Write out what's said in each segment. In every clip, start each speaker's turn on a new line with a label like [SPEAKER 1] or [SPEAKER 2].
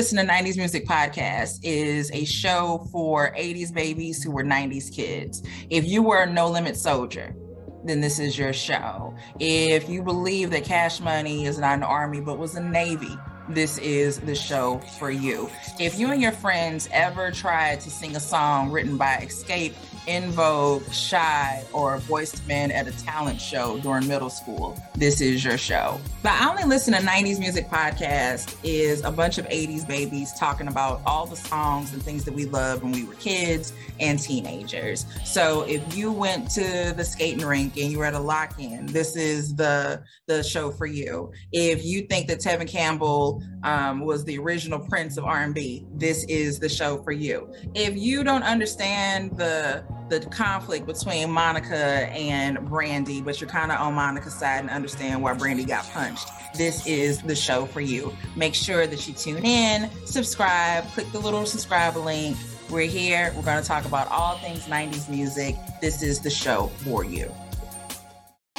[SPEAKER 1] Listen to 90s Music podcast is a show for 80s babies who were 90s kids. If you were a no limit soldier, then this is your show. If you believe that Cash Money is not an army but was a navy, this is the show for you. If you and your friends ever tried to sing a song written by Xscape En Vogue, Shai, or Boyz II Men at a talent show during middle school, this is your show. The I Only Listen to 90s Music podcast is a bunch of 80s babies talking about all the songs and things that we loved when we were kids and teenagers. So if you went to the skating rink and you were at a lock-in, this is the the show for you. If you think that Tevin Campbell um, was the original Prince of R&B, this is the show for you. If you don't understand the the conflict between Monica and Brandy, but you're kind of on Monica's side and understand why Brandy got punched, this is the show for you. Make sure that you tune in, subscribe, click the little subscribe link. We're here. We're going to talk about all things 90s music. This is the show for you.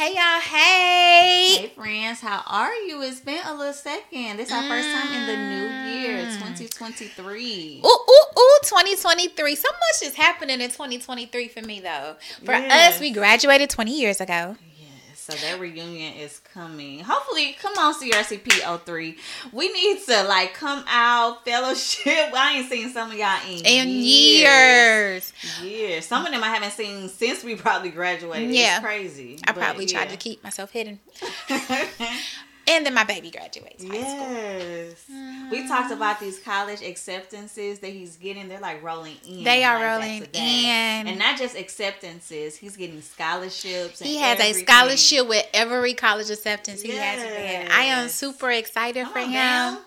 [SPEAKER 2] Hey y'all, hey.
[SPEAKER 3] Hey friends, how are you? It's been a little second. This is our first time in the new year,
[SPEAKER 2] Mm.
[SPEAKER 3] 2023.
[SPEAKER 2] Ooh, ooh, ooh, 2023. So much is happening in 2023 for me though. For
[SPEAKER 3] Yes.
[SPEAKER 2] us, we graduated 20 years ago.
[SPEAKER 3] So that reunion is coming. Hopefully, come on CRCP 03. We need to like come out, fellowship. I ain't seen some of y'all in,
[SPEAKER 2] In
[SPEAKER 3] years.
[SPEAKER 2] years.
[SPEAKER 3] Years. Some of them I haven't seen since we probably graduated.
[SPEAKER 2] Yeah.
[SPEAKER 3] It's crazy.
[SPEAKER 2] I probably tried to keep myself hidden. And then my baby graduates.
[SPEAKER 3] Yes. We talked about these college acceptances that he's getting. They're like rolling in.
[SPEAKER 2] They are
[SPEAKER 3] like,
[SPEAKER 2] rolling in.
[SPEAKER 3] And not just acceptances, he's getting scholarships. And
[SPEAKER 2] He has a scholarship with every college acceptance he has. I am super excited
[SPEAKER 3] Come
[SPEAKER 2] for him.
[SPEAKER 3] Bam.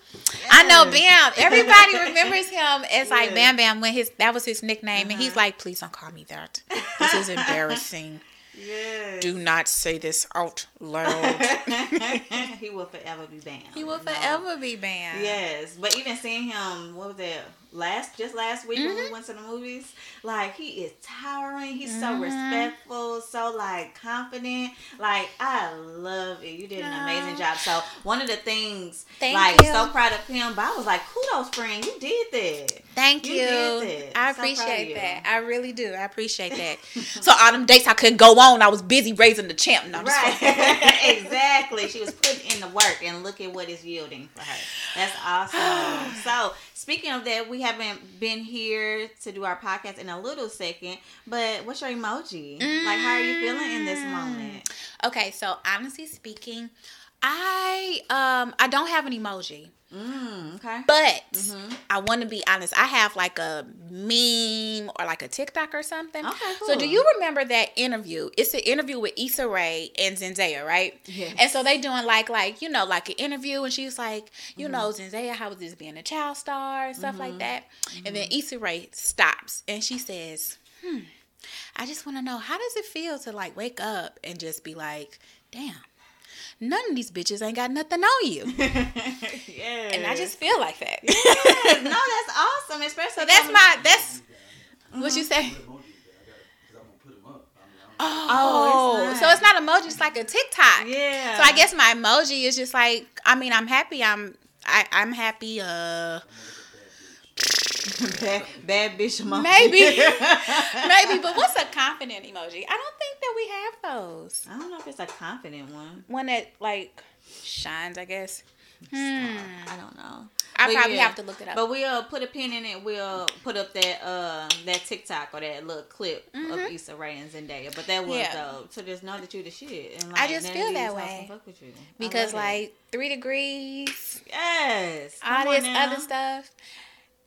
[SPEAKER 2] I know Bam. Everybody remembers him as like
[SPEAKER 3] Yeah.
[SPEAKER 2] Bam Bam when his that was his nickname, and he's
[SPEAKER 3] Uh-huh.
[SPEAKER 2] like, "Please don't call me that. This is embarrassing.
[SPEAKER 3] Yes.
[SPEAKER 2] Do not say this out loud."
[SPEAKER 3] he will forever be banned.
[SPEAKER 2] he will
[SPEAKER 3] you know?
[SPEAKER 2] forever be banned.
[SPEAKER 3] Yes, but even seeing him, what was that? Last, just last week when
[SPEAKER 2] Mm-hmm.
[SPEAKER 3] we went to the movies, like he is towering. He's so
[SPEAKER 2] Mhm.
[SPEAKER 3] respectful, so like confident. Like I love it. You did an amazing job. So one of the things,
[SPEAKER 2] Thank
[SPEAKER 3] like
[SPEAKER 2] you.
[SPEAKER 3] so proud of him. But I was like, kudos, friend. You did that.
[SPEAKER 2] Thank
[SPEAKER 3] You
[SPEAKER 2] you.
[SPEAKER 3] did that.
[SPEAKER 2] I
[SPEAKER 3] So
[SPEAKER 2] appreciate that. I really do. I appreciate that. so all them dates I couldn't go on, I was busy raising the champ. No,
[SPEAKER 3] Right, exactly. She was putting in the work, and look at what it's yielding for her. That's awesome. so, speaking of that, we haven't been here to do our podcast in a little second. But what's your emoji? Like, how are you feeling in this mm. moment?
[SPEAKER 2] Okay, so honestly speaking, I um I don't have an emoji.
[SPEAKER 3] Mm, okay.
[SPEAKER 2] But
[SPEAKER 3] Mhm.
[SPEAKER 2] I want to be honest. I have like a meme or like a TikTok or something.
[SPEAKER 3] Okay, cool.
[SPEAKER 2] So do you remember that interview? It's an interview with Issa Rae and Zendaya, right?
[SPEAKER 3] Yes.
[SPEAKER 2] And so they doing like like you know like an interview, and she's like, you know,
[SPEAKER 3] Mm-hmm.
[SPEAKER 2] Zendaya, how was this being a child star and stuff like that? And then
[SPEAKER 3] Mm-hmm.
[SPEAKER 2] Issa Rae stops and she says, "Hmm, I just want to know how does it feel to like wake up and just be like, damn." None of these bitches ain't got nothing on you.
[SPEAKER 3] yeah.
[SPEAKER 2] And I just feel like that.
[SPEAKER 3] Yes. no, that's awesome. Especially
[SPEAKER 2] So that's my that's what you say. Oh,
[SPEAKER 3] Oh, it's
[SPEAKER 2] so it's not emoji, it's like a TikTok.
[SPEAKER 3] Yeah.
[SPEAKER 2] So I guess my emoji is just like I mean I'm happy I'm I, I'm happy uh
[SPEAKER 3] bad, bad bitch emoji.
[SPEAKER 2] maybe maybe but what's a confident emoji? I don't think that we have those.
[SPEAKER 3] I don't know if it's a confident one.
[SPEAKER 2] One that like shines, I guess. Hmm.
[SPEAKER 3] I don't know.
[SPEAKER 2] I
[SPEAKER 3] But
[SPEAKER 2] probably
[SPEAKER 3] yeah.
[SPEAKER 2] have to look it up.
[SPEAKER 3] But we'll put a pin in it. We'll put up that uh that TikTok or that little clip of Issa Rae and Zendaya. But that was
[SPEAKER 2] Mm-hmm. Yeah.
[SPEAKER 3] though So just know that you the shit. And
[SPEAKER 2] I just feel that way.
[SPEAKER 3] fuck with you.
[SPEAKER 2] Because
[SPEAKER 3] love it.
[SPEAKER 2] like three degrees,
[SPEAKER 3] yes,
[SPEAKER 2] all
[SPEAKER 3] Come
[SPEAKER 2] this
[SPEAKER 3] now.
[SPEAKER 2] other stuff.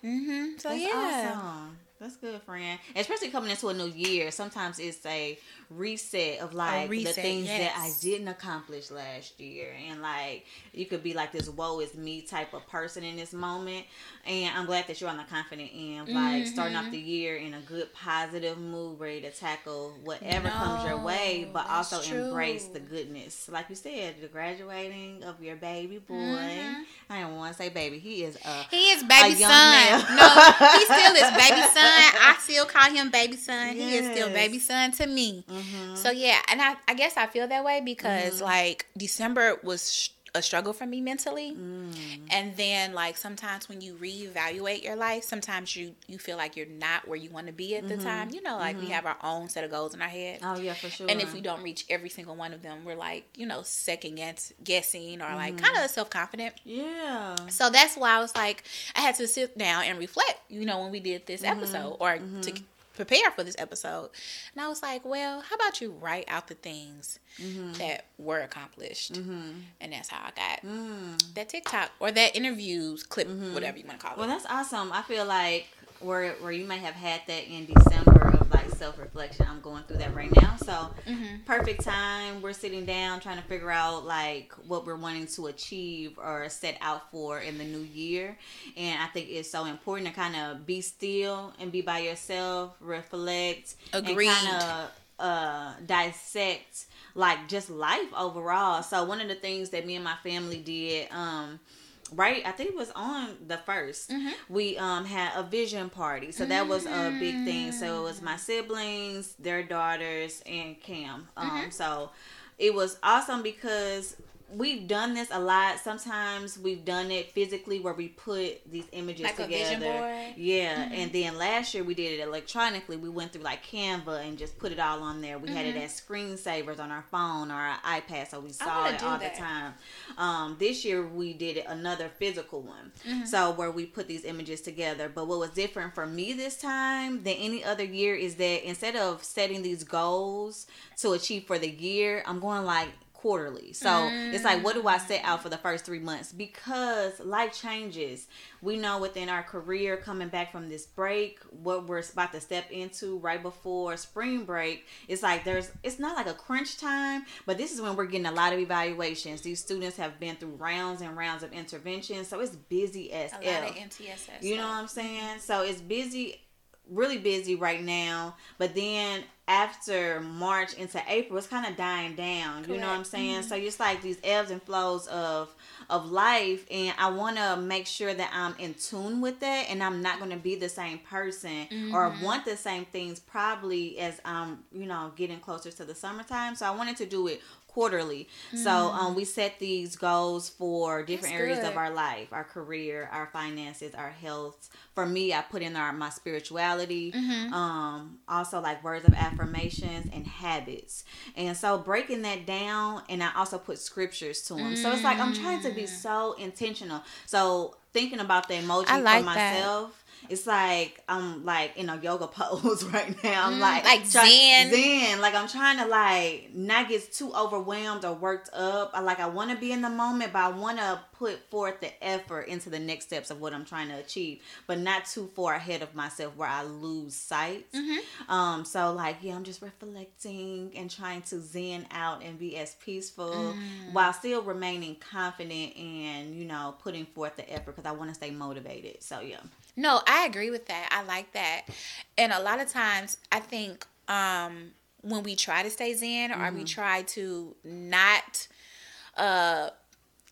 [SPEAKER 2] Hmm So
[SPEAKER 3] That's
[SPEAKER 2] yeah.
[SPEAKER 3] awesome. That's good, friend. Especially coming into a new year. Sometimes it's a reset of like
[SPEAKER 2] reset,
[SPEAKER 3] the things that I didn't accomplish last year. And like you could be like this woe is me type of person in this moment. And I'm glad that you're on the confident end, like starting
[SPEAKER 2] Mm-hmm.
[SPEAKER 3] off the year in a good positive mood, ready to tackle whatever comes your way, but also embrace the goodness. Like you said, the graduating of your baby boy.
[SPEAKER 2] Mhm.
[SPEAKER 3] I don't want to say baby. He is a
[SPEAKER 2] He is baby son. no, he still is baby son. I still call him baby son. He is still baby son to me.
[SPEAKER 3] Mhm.
[SPEAKER 2] So yeah, and I, I guess I feel that way because
[SPEAKER 3] Mm-hmm.
[SPEAKER 2] like December was a struggle for me mentally. And then like sometimes when you reevaluate your life, sometimes you you feel like you're not where you want to be at the time. You know, like we have our own set of goals in our head.
[SPEAKER 3] Oh yeah, for sure.
[SPEAKER 2] And if we don't reach every single one of them, we're like, you know, second guess, guessing or like kind of self confident.
[SPEAKER 3] yeah,
[SPEAKER 2] So that's why I was like, I had to sit down and reflect, you know, when we did this
[SPEAKER 3] Mm-hmm.
[SPEAKER 2] episode or to prepare for this episode. And I was like, well, how about you write out the things
[SPEAKER 3] Mm-hmm.
[SPEAKER 2] that were accomplished? And that's how I got
[SPEAKER 3] Mm.
[SPEAKER 2] that TikTok or that interviews clip, whatever you want to call it.
[SPEAKER 3] Well, that's awesome. I feel like where where you may have had that in December of like self reflection. I'm going through that right now. So perfect time. We're sitting down trying to figure out like what we're wanting to achieve or set out for in the new year. And I think it's so important to kind of be still and be by yourself, reflect,
[SPEAKER 2] Agreed.
[SPEAKER 3] and kind of uh dissect like just life overall. So one of the things that me and my family did um right? I think it was on the 1st we um had a vision party. So that was a big thing. So it was my siblings their daughters and cam. Um so it was awesome because we've done this a lot. Sometimes we've done it physically where we put these images
[SPEAKER 2] Like
[SPEAKER 3] together. yeah and then last year we did it electronically. We went through like canva and just put it all on there. We had it as screensavers on our phone or our ipad so we saw it all
[SPEAKER 2] that.
[SPEAKER 3] the time. Um, this year we did another physical one,
[SPEAKER 2] Mm-hmm.
[SPEAKER 3] so where we put these images together. But what was different for me this time than any other year is that instead of setting these goals to achieve for the year, I'm going like quarterly. So it's like, what do I set out for the first three months? Because life changes. We know within our career coming back from this break, what we're about to step into right before spring break, it's like there's it's not like a crunch time, but this is when we're getting a lot of evaluations. These students have been through rounds and rounds of intervention, so it's busy as
[SPEAKER 2] a lot
[SPEAKER 3] F.
[SPEAKER 2] of MTSS.
[SPEAKER 3] You know what I'm saying? So it's busy, really busy right now. But then after March into April, it's kind of dying down. You know what I'm
[SPEAKER 2] Correct.
[SPEAKER 3] saying? So mm-hmm. it's like these ebbs and flows of of life, and I want to make sure that I'm in tune with that, and I'm not going to be the same person or mm-hmm. want the same things probably as I'm, you know, getting closer to the summertime. So I wanted to do it quarterly. So um, we set these goals for different
[SPEAKER 2] That's
[SPEAKER 3] areas
[SPEAKER 2] good.
[SPEAKER 3] of our life, our career, our finances, our health. For me, I put in our my spirituality, um, also like words of affirmations and habits. And so breaking that down, and I also put scriptures to them. So it's like I'm trying to be so intentional. So thinking about the emoji
[SPEAKER 2] like
[SPEAKER 3] for
[SPEAKER 2] that.
[SPEAKER 3] It's like I'm like in a yoga pose right now. I'm like
[SPEAKER 2] like
[SPEAKER 3] try-
[SPEAKER 2] zen.
[SPEAKER 3] zen. Like I'm trying to like not get too overwhelmed or worked up. I like I want to be in the moment, but I want to put forth the effort into the next steps of what I'm trying to achieve, but not too far ahead of myself where I lose sight.
[SPEAKER 2] Mm-hmm.
[SPEAKER 3] Um, so like yeah, I'm just reflecting and trying to zen out and be as peaceful
[SPEAKER 2] Mm.
[SPEAKER 3] while still remaining confident and you know putting forth the effort because I want to stay motivated. So yeah.
[SPEAKER 2] No, I agree with that. I like that. And a lot of times I think um when we try to stay zen or we mm-hmm. try to not uh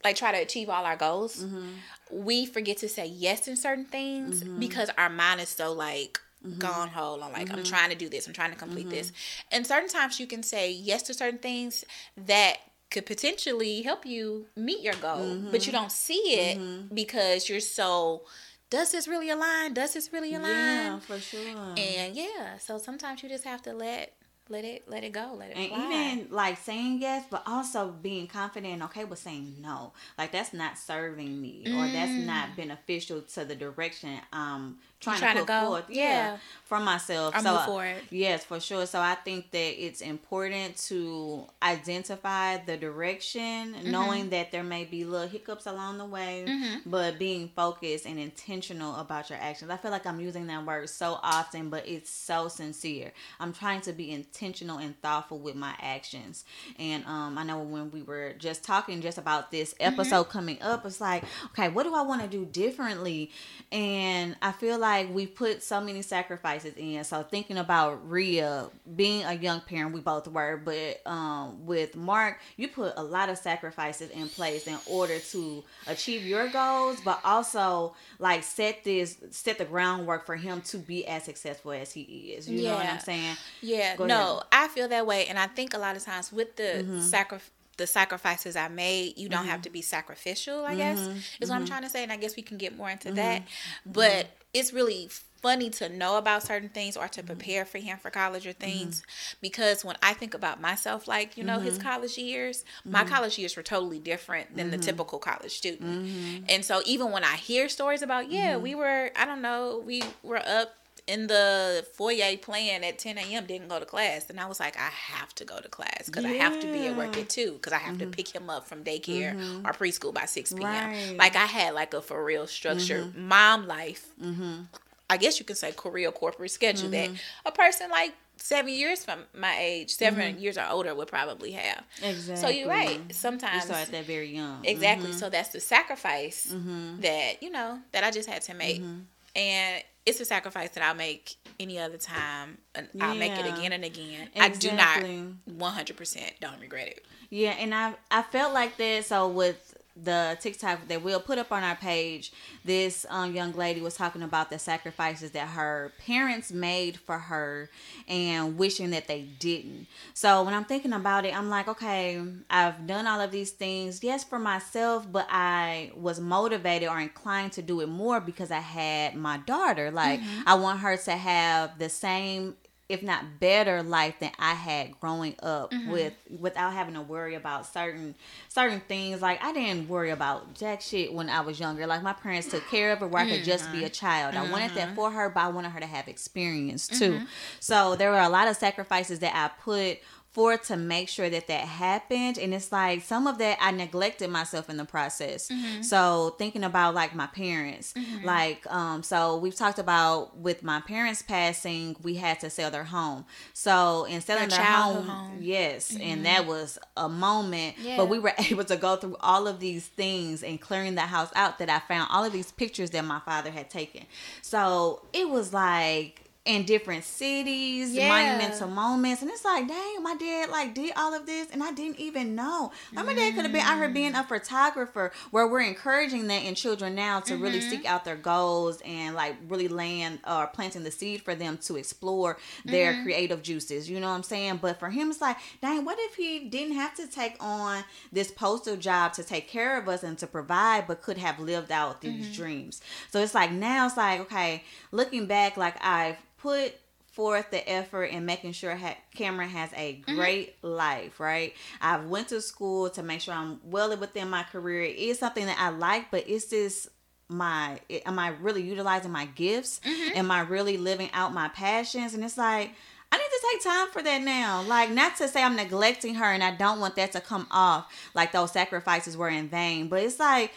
[SPEAKER 2] like try to achieve all our goals, mm-hmm. we forget to say yes in certain things mm-hmm. because our mind is so like gone whole on like I'm trying to do this, I'm trying to complete this. And certain times you can say yes to certain things that could potentially help you meet your goal, but you don't see it because you're so does this really align? Does this really align?
[SPEAKER 3] Yeah, for sure.
[SPEAKER 2] And yeah, so sometimes you just have to let let it let it go, let it
[SPEAKER 3] and
[SPEAKER 2] fly.
[SPEAKER 3] even like saying yes, but also being confident and okay with saying no. Like that's not serving me, or that's mm. not beneficial to the direction I'm trying,
[SPEAKER 2] trying
[SPEAKER 3] to
[SPEAKER 2] to go.
[SPEAKER 3] forth.
[SPEAKER 2] Yeah.
[SPEAKER 3] for myself.
[SPEAKER 2] Or
[SPEAKER 3] so
[SPEAKER 2] move forward.
[SPEAKER 3] yes, for sure. So I think that it's important to identify the direction,
[SPEAKER 2] Mm-hmm.
[SPEAKER 3] knowing that there may be little hiccups along the way,
[SPEAKER 2] Mm-hmm.
[SPEAKER 3] but being focused and intentional about your actions. I feel like I'm using that word so often, but it's so sincere. I'm trying to be intentional and thoughtful with my actions. And um, I know when we were just talking just about this
[SPEAKER 2] Mm-hmm.
[SPEAKER 3] episode coming up, it's like, okay, what do I want to do differently? And I feel like we put so many sacrifices in. So thinking about Rhea being a young parent, we both were, but um, with Mark, you put a lot of sacrifices in place in order to achieve your goals, but also like set this set the groundwork for him to be as successful as he is. You know what I'm saying?
[SPEAKER 2] Yeah,
[SPEAKER 3] Go
[SPEAKER 2] no,
[SPEAKER 3] ahead. Mm-hmm.
[SPEAKER 2] I feel that way, and I think a lot of times with the sacri- the sacrifices I made, you don't
[SPEAKER 3] Mm-hmm.
[SPEAKER 2] have to be sacrificial, I guess, is what I'm trying to say. And I guess we can get more into that.
[SPEAKER 3] Mm-hmm.
[SPEAKER 2] But it's really funny to know about certain things or to
[SPEAKER 3] Mm-hmm.
[SPEAKER 2] prepare for him for college or mm-hmm. things because when I think about myself, like, you know, his
[SPEAKER 3] Mm-hmm.
[SPEAKER 2] college years, my mm-hmm. college years were totally different than the mm-hmm. typical college student. And so even when I hear stories about, yeah, we were, I don't know, we were up in the foyer playing at 10 a.m. didn't go to class and I was like I have to go to class because I have to be at work at 2 because I have to mm-hmm. pick him up from daycare mm-hmm. or preschool by 6 p.m.
[SPEAKER 3] Right.
[SPEAKER 2] Like I had like a for real structured mm-hmm. mom life. I guess you could say career corporate schedule that a person like seven years from my age, 7 years or older would probably have.
[SPEAKER 3] Exactly.
[SPEAKER 2] So you're right. Sometimes you
[SPEAKER 3] start that very young.
[SPEAKER 2] Exactly. So that's the sacrifice
[SPEAKER 3] Mm-hmm.
[SPEAKER 2] that, you know, that I just had to make. And it's a sacrifice that I'll make any other time. I'll make it again and again.
[SPEAKER 3] Exactly.
[SPEAKER 2] I do not 100% don't regret it.
[SPEAKER 3] Yeah, and I I felt like that. So with the TikTok that we'll put up on our page, this um, young lady was talking about the sacrifices that her parents made for her, and wishing that they didn't. So when I'm thinking about it, I'm like, okay, I've done all of these things, yes, for myself, but I was motivated or inclined to do it more because I had my daughter. Like I want her to have the same if not better life than I had growing up mm-hmm. with without having to worry about certain certain things. Like I didn't worry about jack shit when I was younger. Like my parents took care of her where I could just be a mm-hmm. child. I wanted that mm-hmm. for her, but I wanted her to have experience too. So there were a lot of sacrifices that I put for to make sure that that happened. And it's like some of that i neglected myself in the process. Mm-hmm. So thinking about like my parents. Mm-hmm. Like um so we've talked about with my parents passing we had to sell their home. So in selling
[SPEAKER 2] Their
[SPEAKER 3] their home,
[SPEAKER 2] home.
[SPEAKER 3] yes and mm-hmm. that was a moment.
[SPEAKER 2] Yeah.
[SPEAKER 3] but we were able to go through all of these things and clearing the house out that i found all of these pictures that my father had taken. So it was like in different cities,
[SPEAKER 2] Yeah.
[SPEAKER 3] monumental moments, and it's like, dang, my dad like did all of this, and I didn't even know. Like, my dad could have been out here being a photographer, where we're encouraging that in children now to really
[SPEAKER 2] Mm-hmm.
[SPEAKER 3] seek out their goals and like really land or planting the seed for them to explore their
[SPEAKER 2] Mm-hmm.
[SPEAKER 3] creative juices. You know what I'm saying? But for him, it's like, dang, what if he didn't have to take on this postal job to take care of us and to provide, but could have lived out these
[SPEAKER 2] Mm-hmm.
[SPEAKER 3] dreams? So it's like now it's like, okay, looking back, like I've put forth the effort in making sure ha- Cameron has a
[SPEAKER 2] Mm-hmm.
[SPEAKER 3] great life, right? I've went to school to make sure I'm well within my career. It is something that I like, but it's this my am I really utilizing my gifts?
[SPEAKER 2] Mm-hmm.
[SPEAKER 3] Am I really living out my passions? And it's like I need to take time for that now. Like not to say I'm neglecting her and I don't want that to come off like those sacrifices were in vain, but it's like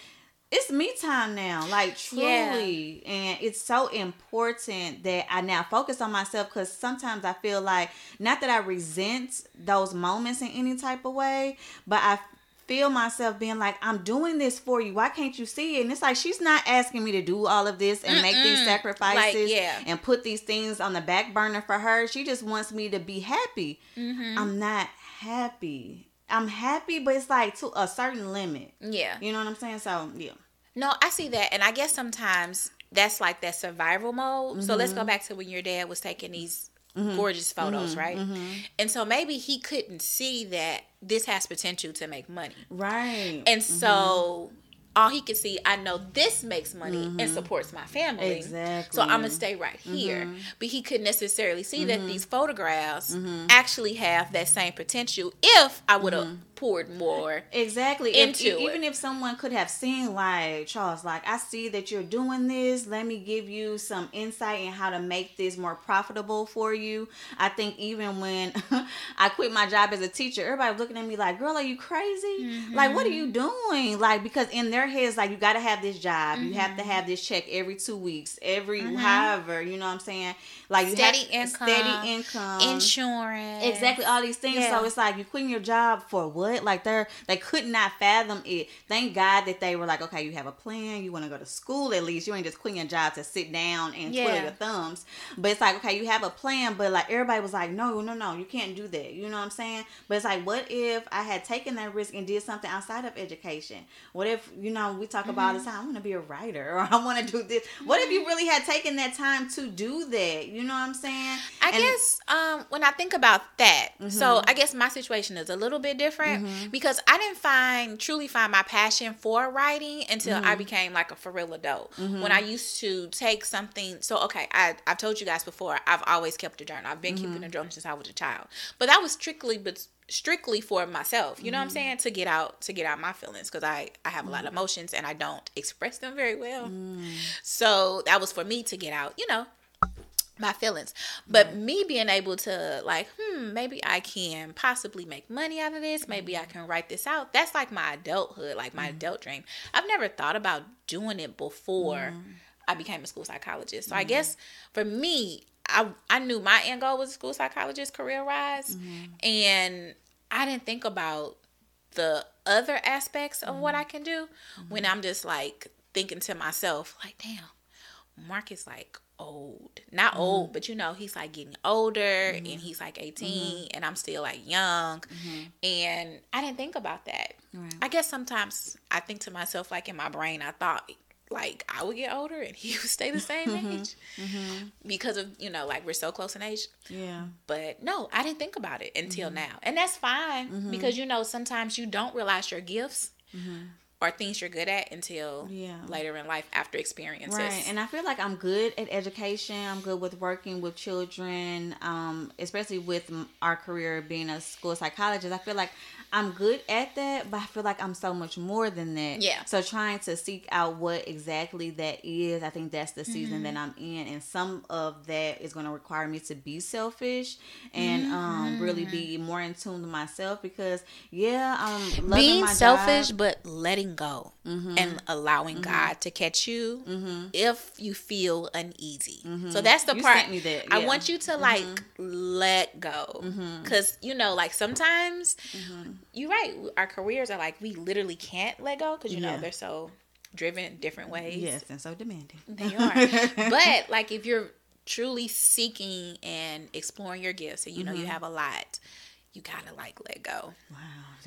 [SPEAKER 3] it's me time now, like
[SPEAKER 2] Yeah.
[SPEAKER 3] truly. And it's so important that I now focus on myself because sometimes I feel like, not that I resent those moments in any type of way, but I feel myself being like, I'm doing this for you. Why can't you see it? And it's like, she's not asking me to do all of this and make these sacrifices
[SPEAKER 2] Like, yeah.
[SPEAKER 3] and put these things on the back burner for her. She just wants me to be happy.
[SPEAKER 2] Mm-hmm.
[SPEAKER 3] I'm not happy. I'm happy, but it's like to a certain limit.
[SPEAKER 2] Yeah.
[SPEAKER 3] You know what I'm saying? So yeah.
[SPEAKER 2] No, I see that. And I guess sometimes that's like that survival mode. So let's
[SPEAKER 3] Mm-hmm.
[SPEAKER 2] go back to when your dad was taking these gorgeous photos,
[SPEAKER 3] Mm-hmm.
[SPEAKER 2] right? And so maybe he couldn't see that this has potential to make money.
[SPEAKER 3] Right.
[SPEAKER 2] And so all he could see, I know this makes money and mm-hmm. supports my family.
[SPEAKER 3] Exactly.
[SPEAKER 2] So I'm gonna stay right here. Mm-hmm. But he couldn't necessarily see that mm-hmm. these photographs actually have that same potential if I would have poured more.
[SPEAKER 3] Exactly.
[SPEAKER 2] Into it.
[SPEAKER 3] even if someone could have seen like Charles, like I see that you're doing this. Let me give you some insight in how to make this more profitable for you. I think even when I quit my job as a teacher, everybody was looking at me like, "Girl, are you crazy? Like, what are you
[SPEAKER 2] Mm-hmm.
[SPEAKER 3] doing?" Like because in their heads, like you got to have this job. You have to have this check every two weeks, every however. You know what I'm saying? Like you
[SPEAKER 2] Mm-hmm. Steady income,
[SPEAKER 3] steady income,
[SPEAKER 2] Insurance.
[SPEAKER 3] Exactly, all these things.
[SPEAKER 2] Yeah.
[SPEAKER 3] So it's like you quitting your job for what? Like they're they could not fathom it. Thank God that they were like, okay, you have a plan. You want to go to school at least. You ain't just quitting your job to sit down and twiddle your thumbs. But it's like, okay, you have a plan. But like everybody was like, no, no, no, you can't do that. You know what I'm saying? But it's like, what if I had taken that risk and did something outside of education? What if you you know, we talk about all the time, I want to be a writer or I want to do this. What if you really had taken that time to do that? You know what I'm saying?
[SPEAKER 2] I
[SPEAKER 3] And-
[SPEAKER 2] guess um, when I think about that, so
[SPEAKER 3] Mm-hmm.
[SPEAKER 2] I guess my situation is a little bit different because I didn't find truly find my passion for writing until I
[SPEAKER 3] Mm-hmm.
[SPEAKER 2] became like a for real adult. When I used to take something, so okay, I I've told you guys before, I've always kept a journal. I've been
[SPEAKER 3] Mm-hmm.
[SPEAKER 2] keeping a journal since I was a child, but that was strictly but strictly for myself. You know what I'm
[SPEAKER 3] Mm-hmm.
[SPEAKER 2] saying? To get out to get out my feelings because I I have a lot of emotions and I don't express them very well.
[SPEAKER 3] Mm.
[SPEAKER 2] So that was for me to get out. You know my feelings. But me being able to like, hmm, maybe I can possibly make money out of this. Maybe I can write this out. That's like my adulthood, like my adult dream. I've never thought about doing it before I became a school psychologist. So I guess for me, I I knew my end goal was a school psychologist career rise, mm-hmm. and I didn't think about the other aspects of what I mm-hmm. can do mm-hmm. when I'm just like thinking to myself, like, damn, Mark is like old. Not old, but you know, he's like getting older and he's like 18 and I'm still like young. And I didn't think about that. I guess sometimes I think to myself, like in my brain, I thought like I would get older and he would stay the same mm-hmm. age mm-hmm. because of, you know, like we're so close in age.
[SPEAKER 3] yeah.
[SPEAKER 2] But no, I didn't think about it
[SPEAKER 3] Mm-hmm.
[SPEAKER 2] until now. And that's fine mm-hmm. because you know sometimes you don't realize your gifts or things you're good at until
[SPEAKER 3] Mm-hmm. Yeah.
[SPEAKER 2] later in life after experiences.
[SPEAKER 3] Right, and I feel like I'm good at education. I'm good with working with children, um, especially with our career being a school psychologist. I feel like I'm good at that, but I feel like I'm so much more than that.
[SPEAKER 2] Yeah.
[SPEAKER 3] So trying to seek out what exactly that is, I think that's the season that I'm in, and some of that is going to require me to be selfish and um, really be more in tune to myself because yeah, I'm loving
[SPEAKER 2] Being selfish,
[SPEAKER 3] job.
[SPEAKER 2] but letting go
[SPEAKER 3] Mm-hmm.
[SPEAKER 2] and allowing God to catch you if you feel uneasy. So that's the
[SPEAKER 3] Mm-hmm. You
[SPEAKER 2] part
[SPEAKER 3] me that,
[SPEAKER 2] I
[SPEAKER 3] yeah. Mm-hmm.
[SPEAKER 2] want you to like let go. Because, you know, like sometimes
[SPEAKER 3] Mm-hmm.
[SPEAKER 2] you're right. Our careers are like we literally can't let go because, you know, they're so driven different ways.
[SPEAKER 3] Yes, and so demanding.
[SPEAKER 2] They are. but like if you're truly seeking and exploring your gifts and you know you
[SPEAKER 3] Mm-hmm.
[SPEAKER 2] have a lot, you gotta like let go.
[SPEAKER 3] Wow,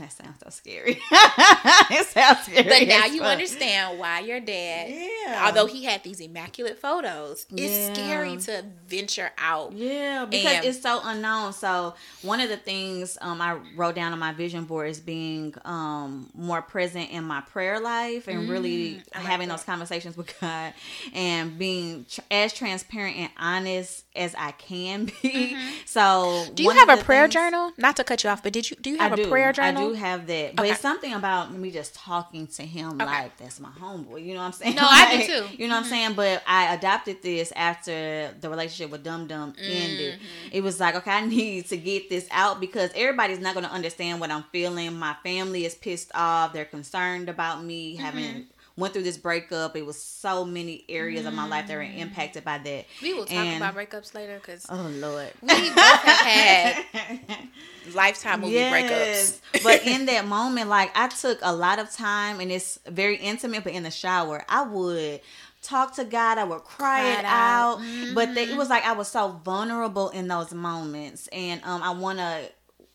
[SPEAKER 3] that sounds so scary. it sounds scary.
[SPEAKER 2] But now you
[SPEAKER 3] fuck.
[SPEAKER 2] understand why your dad,
[SPEAKER 3] Yeah.
[SPEAKER 2] although he had these immaculate photos, it's scary to venture out.
[SPEAKER 3] Yeah, because
[SPEAKER 2] And-
[SPEAKER 3] it's so unknown. So one of the things um, I wrote down on my vision board is being um, more present in my prayer life and really
[SPEAKER 2] Mm, I like
[SPEAKER 3] having
[SPEAKER 2] that.
[SPEAKER 3] those conversations with God and being tr- as transparent and honest as I can be. So
[SPEAKER 2] Mm-hmm. Do you have a prayer
[SPEAKER 3] things-
[SPEAKER 2] journal? Not to cut you off, but did you do you have
[SPEAKER 3] I do.
[SPEAKER 2] a prayer journal?
[SPEAKER 3] Do have that, but
[SPEAKER 2] Okay.
[SPEAKER 3] it's something about me just talking to him like that's my homeboy. You know what I'm saying?
[SPEAKER 2] No, I do too.
[SPEAKER 3] You know what I'm saying? But I adopted this after the relationship with Dum Dum ended.
[SPEAKER 2] Mm-hmm.
[SPEAKER 3] It was like, okay, I need to get this out because everybody's not going to understand what I'm feeling. My family is pissed off. They're concerned about me
[SPEAKER 2] Mm-hmm.
[SPEAKER 3] having went through this breakup. It was so many areas of my life that were impacted by that.
[SPEAKER 2] we will talk
[SPEAKER 3] And-
[SPEAKER 2] about breakups later because
[SPEAKER 3] Oh Lord.
[SPEAKER 2] we both have had lifetime movie breakups.
[SPEAKER 3] but in that moment, like I took a lot of time and it's very intimate, but in the shower, I would talk to God, I would cry it
[SPEAKER 2] out.
[SPEAKER 3] out. But they, it was like I was so vulnerable in those moments. And um I wanna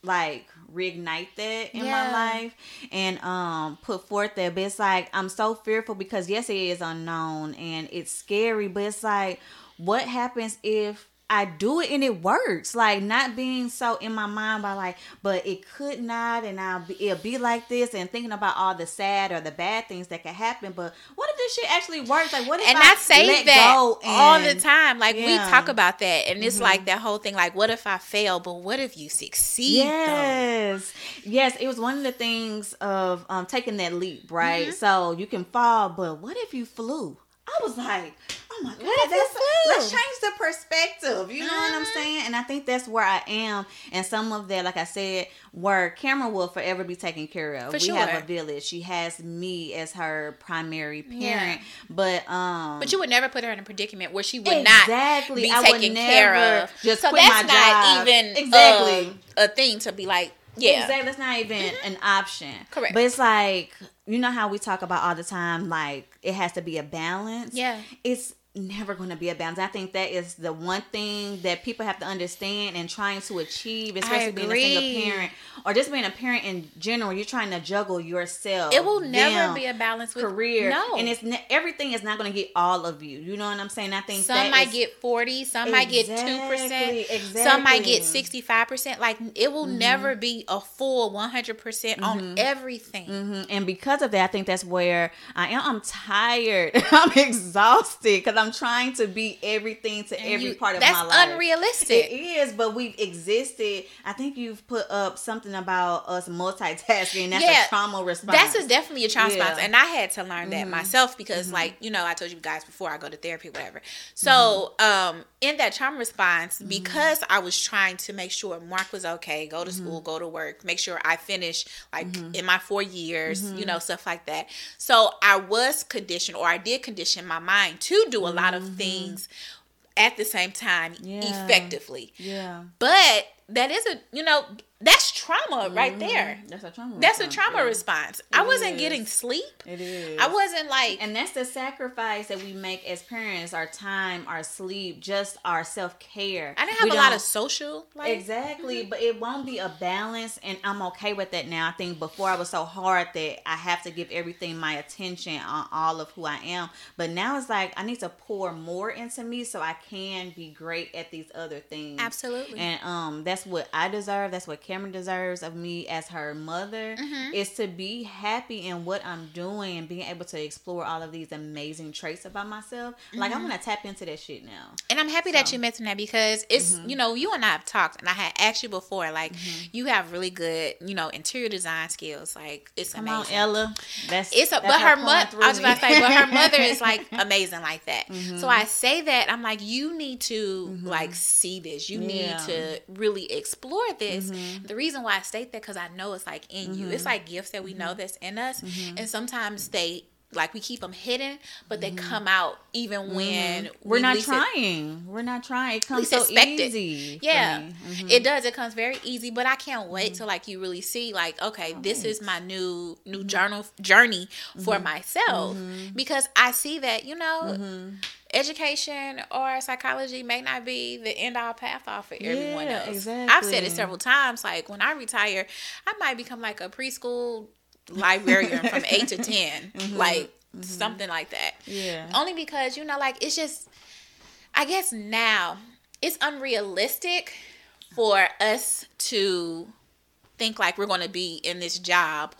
[SPEAKER 3] like reignite that in
[SPEAKER 2] Yeah.
[SPEAKER 3] my life and um put forth that but it's like i'm so fearful because yes it is unknown and it's scary but it's like what happens if I do it and it works. Like not being so in my mind by like, but it could not, and I'll be it'll be like this, and thinking about all the sad or the bad things that could happen. But what if this shit actually works? Like what if
[SPEAKER 2] and
[SPEAKER 3] I,
[SPEAKER 2] I say
[SPEAKER 3] let
[SPEAKER 2] that
[SPEAKER 3] go
[SPEAKER 2] all the time. Like we
[SPEAKER 3] Yeah. Mm-hmm.
[SPEAKER 2] talk about that, and it's like that whole thing. Like, what if I fail? But what if you succeed? though?
[SPEAKER 3] Yes, yes. It was one of the things of um, taking that leap, right?
[SPEAKER 2] Mm-hmm.
[SPEAKER 3] So you can fall, but what if you flew? I was like, oh my god, that's let's change the perspective. You know what I'm
[SPEAKER 2] Mhm.
[SPEAKER 3] saying? And I think that's where I am. And some of that, like I said, where Cameron will forever be taken care of.
[SPEAKER 2] For
[SPEAKER 3] we have a village. She has me as her primary
[SPEAKER 2] Yeah.
[SPEAKER 3] parent, but um,
[SPEAKER 2] But you would never put her in a predicament where she would
[SPEAKER 3] exactly.
[SPEAKER 2] not be taken care of.
[SPEAKER 3] Just
[SPEAKER 2] so
[SPEAKER 3] quit
[SPEAKER 2] that's
[SPEAKER 3] my
[SPEAKER 2] not
[SPEAKER 3] job.
[SPEAKER 2] even
[SPEAKER 3] exactly.
[SPEAKER 2] um, a thing to be like, yeah.
[SPEAKER 3] Exactly. That's not even an option.
[SPEAKER 2] Correct.
[SPEAKER 3] But it's like, you know how we talk about all the time, like it has to be a balance.
[SPEAKER 2] Yeah.
[SPEAKER 3] It's never going to be a balance. I think that is the one thing that people have to understand and trying to achieve, especially being a single parent or just being a parent in general. You're trying to juggle yourself.
[SPEAKER 2] It will never
[SPEAKER 3] them,
[SPEAKER 2] be a balance with
[SPEAKER 3] career.
[SPEAKER 2] No,
[SPEAKER 3] and it's everything is not going to get all of you. You know what I'm saying? I think
[SPEAKER 2] some might
[SPEAKER 3] is-
[SPEAKER 2] get 40 some might get 2%
[SPEAKER 3] Exactly,
[SPEAKER 2] some might get 65% like it will never be a full 100% on everything
[SPEAKER 3] hmm And because of that, I think that's where I am. I'm tired. I'm exhausted because I'm trying to be everything to
[SPEAKER 2] And
[SPEAKER 3] every
[SPEAKER 2] you-
[SPEAKER 3] part of my life.
[SPEAKER 2] That's unrealistic
[SPEAKER 3] It is, but we've existed. I think you've put up something about us multitasking. That's
[SPEAKER 2] Yeah,
[SPEAKER 3] a trauma response.
[SPEAKER 2] That's a, definitely a trauma
[SPEAKER 3] Yeah. Mm-hmm.
[SPEAKER 2] response, and I had to learn that myself because, like you know, I told you guys before I go to therapy, whatever. So,
[SPEAKER 3] Mm-hmm.
[SPEAKER 2] um, in that trauma response, because I was trying to make sure Mark was okay, go to
[SPEAKER 3] Mm-hmm.
[SPEAKER 2] school, go to work, make sure I finish like in my four years, you
[SPEAKER 3] Mm-hmm.
[SPEAKER 2] know, stuff like that. So I was conditioned, or I did condition my mind to do a lot of things at the same time
[SPEAKER 3] Mm-hmm. Yeah.
[SPEAKER 2] effectively.
[SPEAKER 3] yeah.
[SPEAKER 2] But that is a, you know, that's trauma right there.
[SPEAKER 3] That's a trauma.
[SPEAKER 2] That's a trauma
[SPEAKER 3] yeah.
[SPEAKER 2] response. I wasn't
[SPEAKER 3] is.
[SPEAKER 2] getting sleep.
[SPEAKER 3] It is.
[SPEAKER 2] I wasn't like
[SPEAKER 3] And that's the sacrifice that we make as parents: our time, our sleep, just our self care.
[SPEAKER 2] I didn't have a lot of social life.
[SPEAKER 3] Exactly, but it won't be a balance, and I'm okay with that now. I think before I was so hard that I have to give everything my attention on all of who I am, but now it's like I need to pour more into me so I can be great at these other things.
[SPEAKER 2] Absolutely.
[SPEAKER 3] and um, that's what I deserve. That's what Cameron deserves of me as her mother
[SPEAKER 2] Mm-hmm.
[SPEAKER 3] is to be happy in what I'm doing and being able to explore all of these amazing traits about myself. Like
[SPEAKER 2] Mm-hmm.
[SPEAKER 3] I want to tap into that shit now.
[SPEAKER 2] And I'm happy that you mentioned that because it's
[SPEAKER 3] Mm-hmm.
[SPEAKER 2] you know you and I have talked and I had asked you before like you have really good you know interior design skills like it's
[SPEAKER 3] Come
[SPEAKER 2] amazing.
[SPEAKER 3] on, Ella. That's
[SPEAKER 2] It's a,
[SPEAKER 3] that's
[SPEAKER 2] but her mother. I was about to say, but her mother is like amazing like that.
[SPEAKER 3] Mm-hmm.
[SPEAKER 2] So I say that I'm like, you need to like see this. You need
[SPEAKER 3] Yeah. Mm-hmm.
[SPEAKER 2] to really explore this. The reason why I state that because I know it's like in you. It's like gifts that we know
[SPEAKER 3] Mm-hmm.
[SPEAKER 2] that's in us, and sometimes they like we keep them hidden, but they
[SPEAKER 3] Mm-hmm.
[SPEAKER 2] come out even when
[SPEAKER 3] We're
[SPEAKER 2] we
[SPEAKER 3] not
[SPEAKER 2] least it-
[SPEAKER 3] trying. We're not trying. It comes so
[SPEAKER 2] expect it.
[SPEAKER 3] easy.
[SPEAKER 2] Yeah, it does. It comes very easy, but I can't wait
[SPEAKER 3] Mm-hmm.
[SPEAKER 2] till like you really see like, okay,
[SPEAKER 3] Oh,
[SPEAKER 2] this is my new new journal journey for
[SPEAKER 3] Mm-hmm.
[SPEAKER 2] myself because I see that you know.
[SPEAKER 3] Mm-hmm.
[SPEAKER 2] Education or psychology may not be the end all path off for everyone
[SPEAKER 3] Yeah,
[SPEAKER 2] else. I've said it several times. Like when I retire, I might become like a preschool librarian from eight to 10 like something like that.
[SPEAKER 3] Mm-hmm. Yeah.
[SPEAKER 2] Only because, you know, like it's just, I guess now it's unrealistic for us to think like we're going to be in this job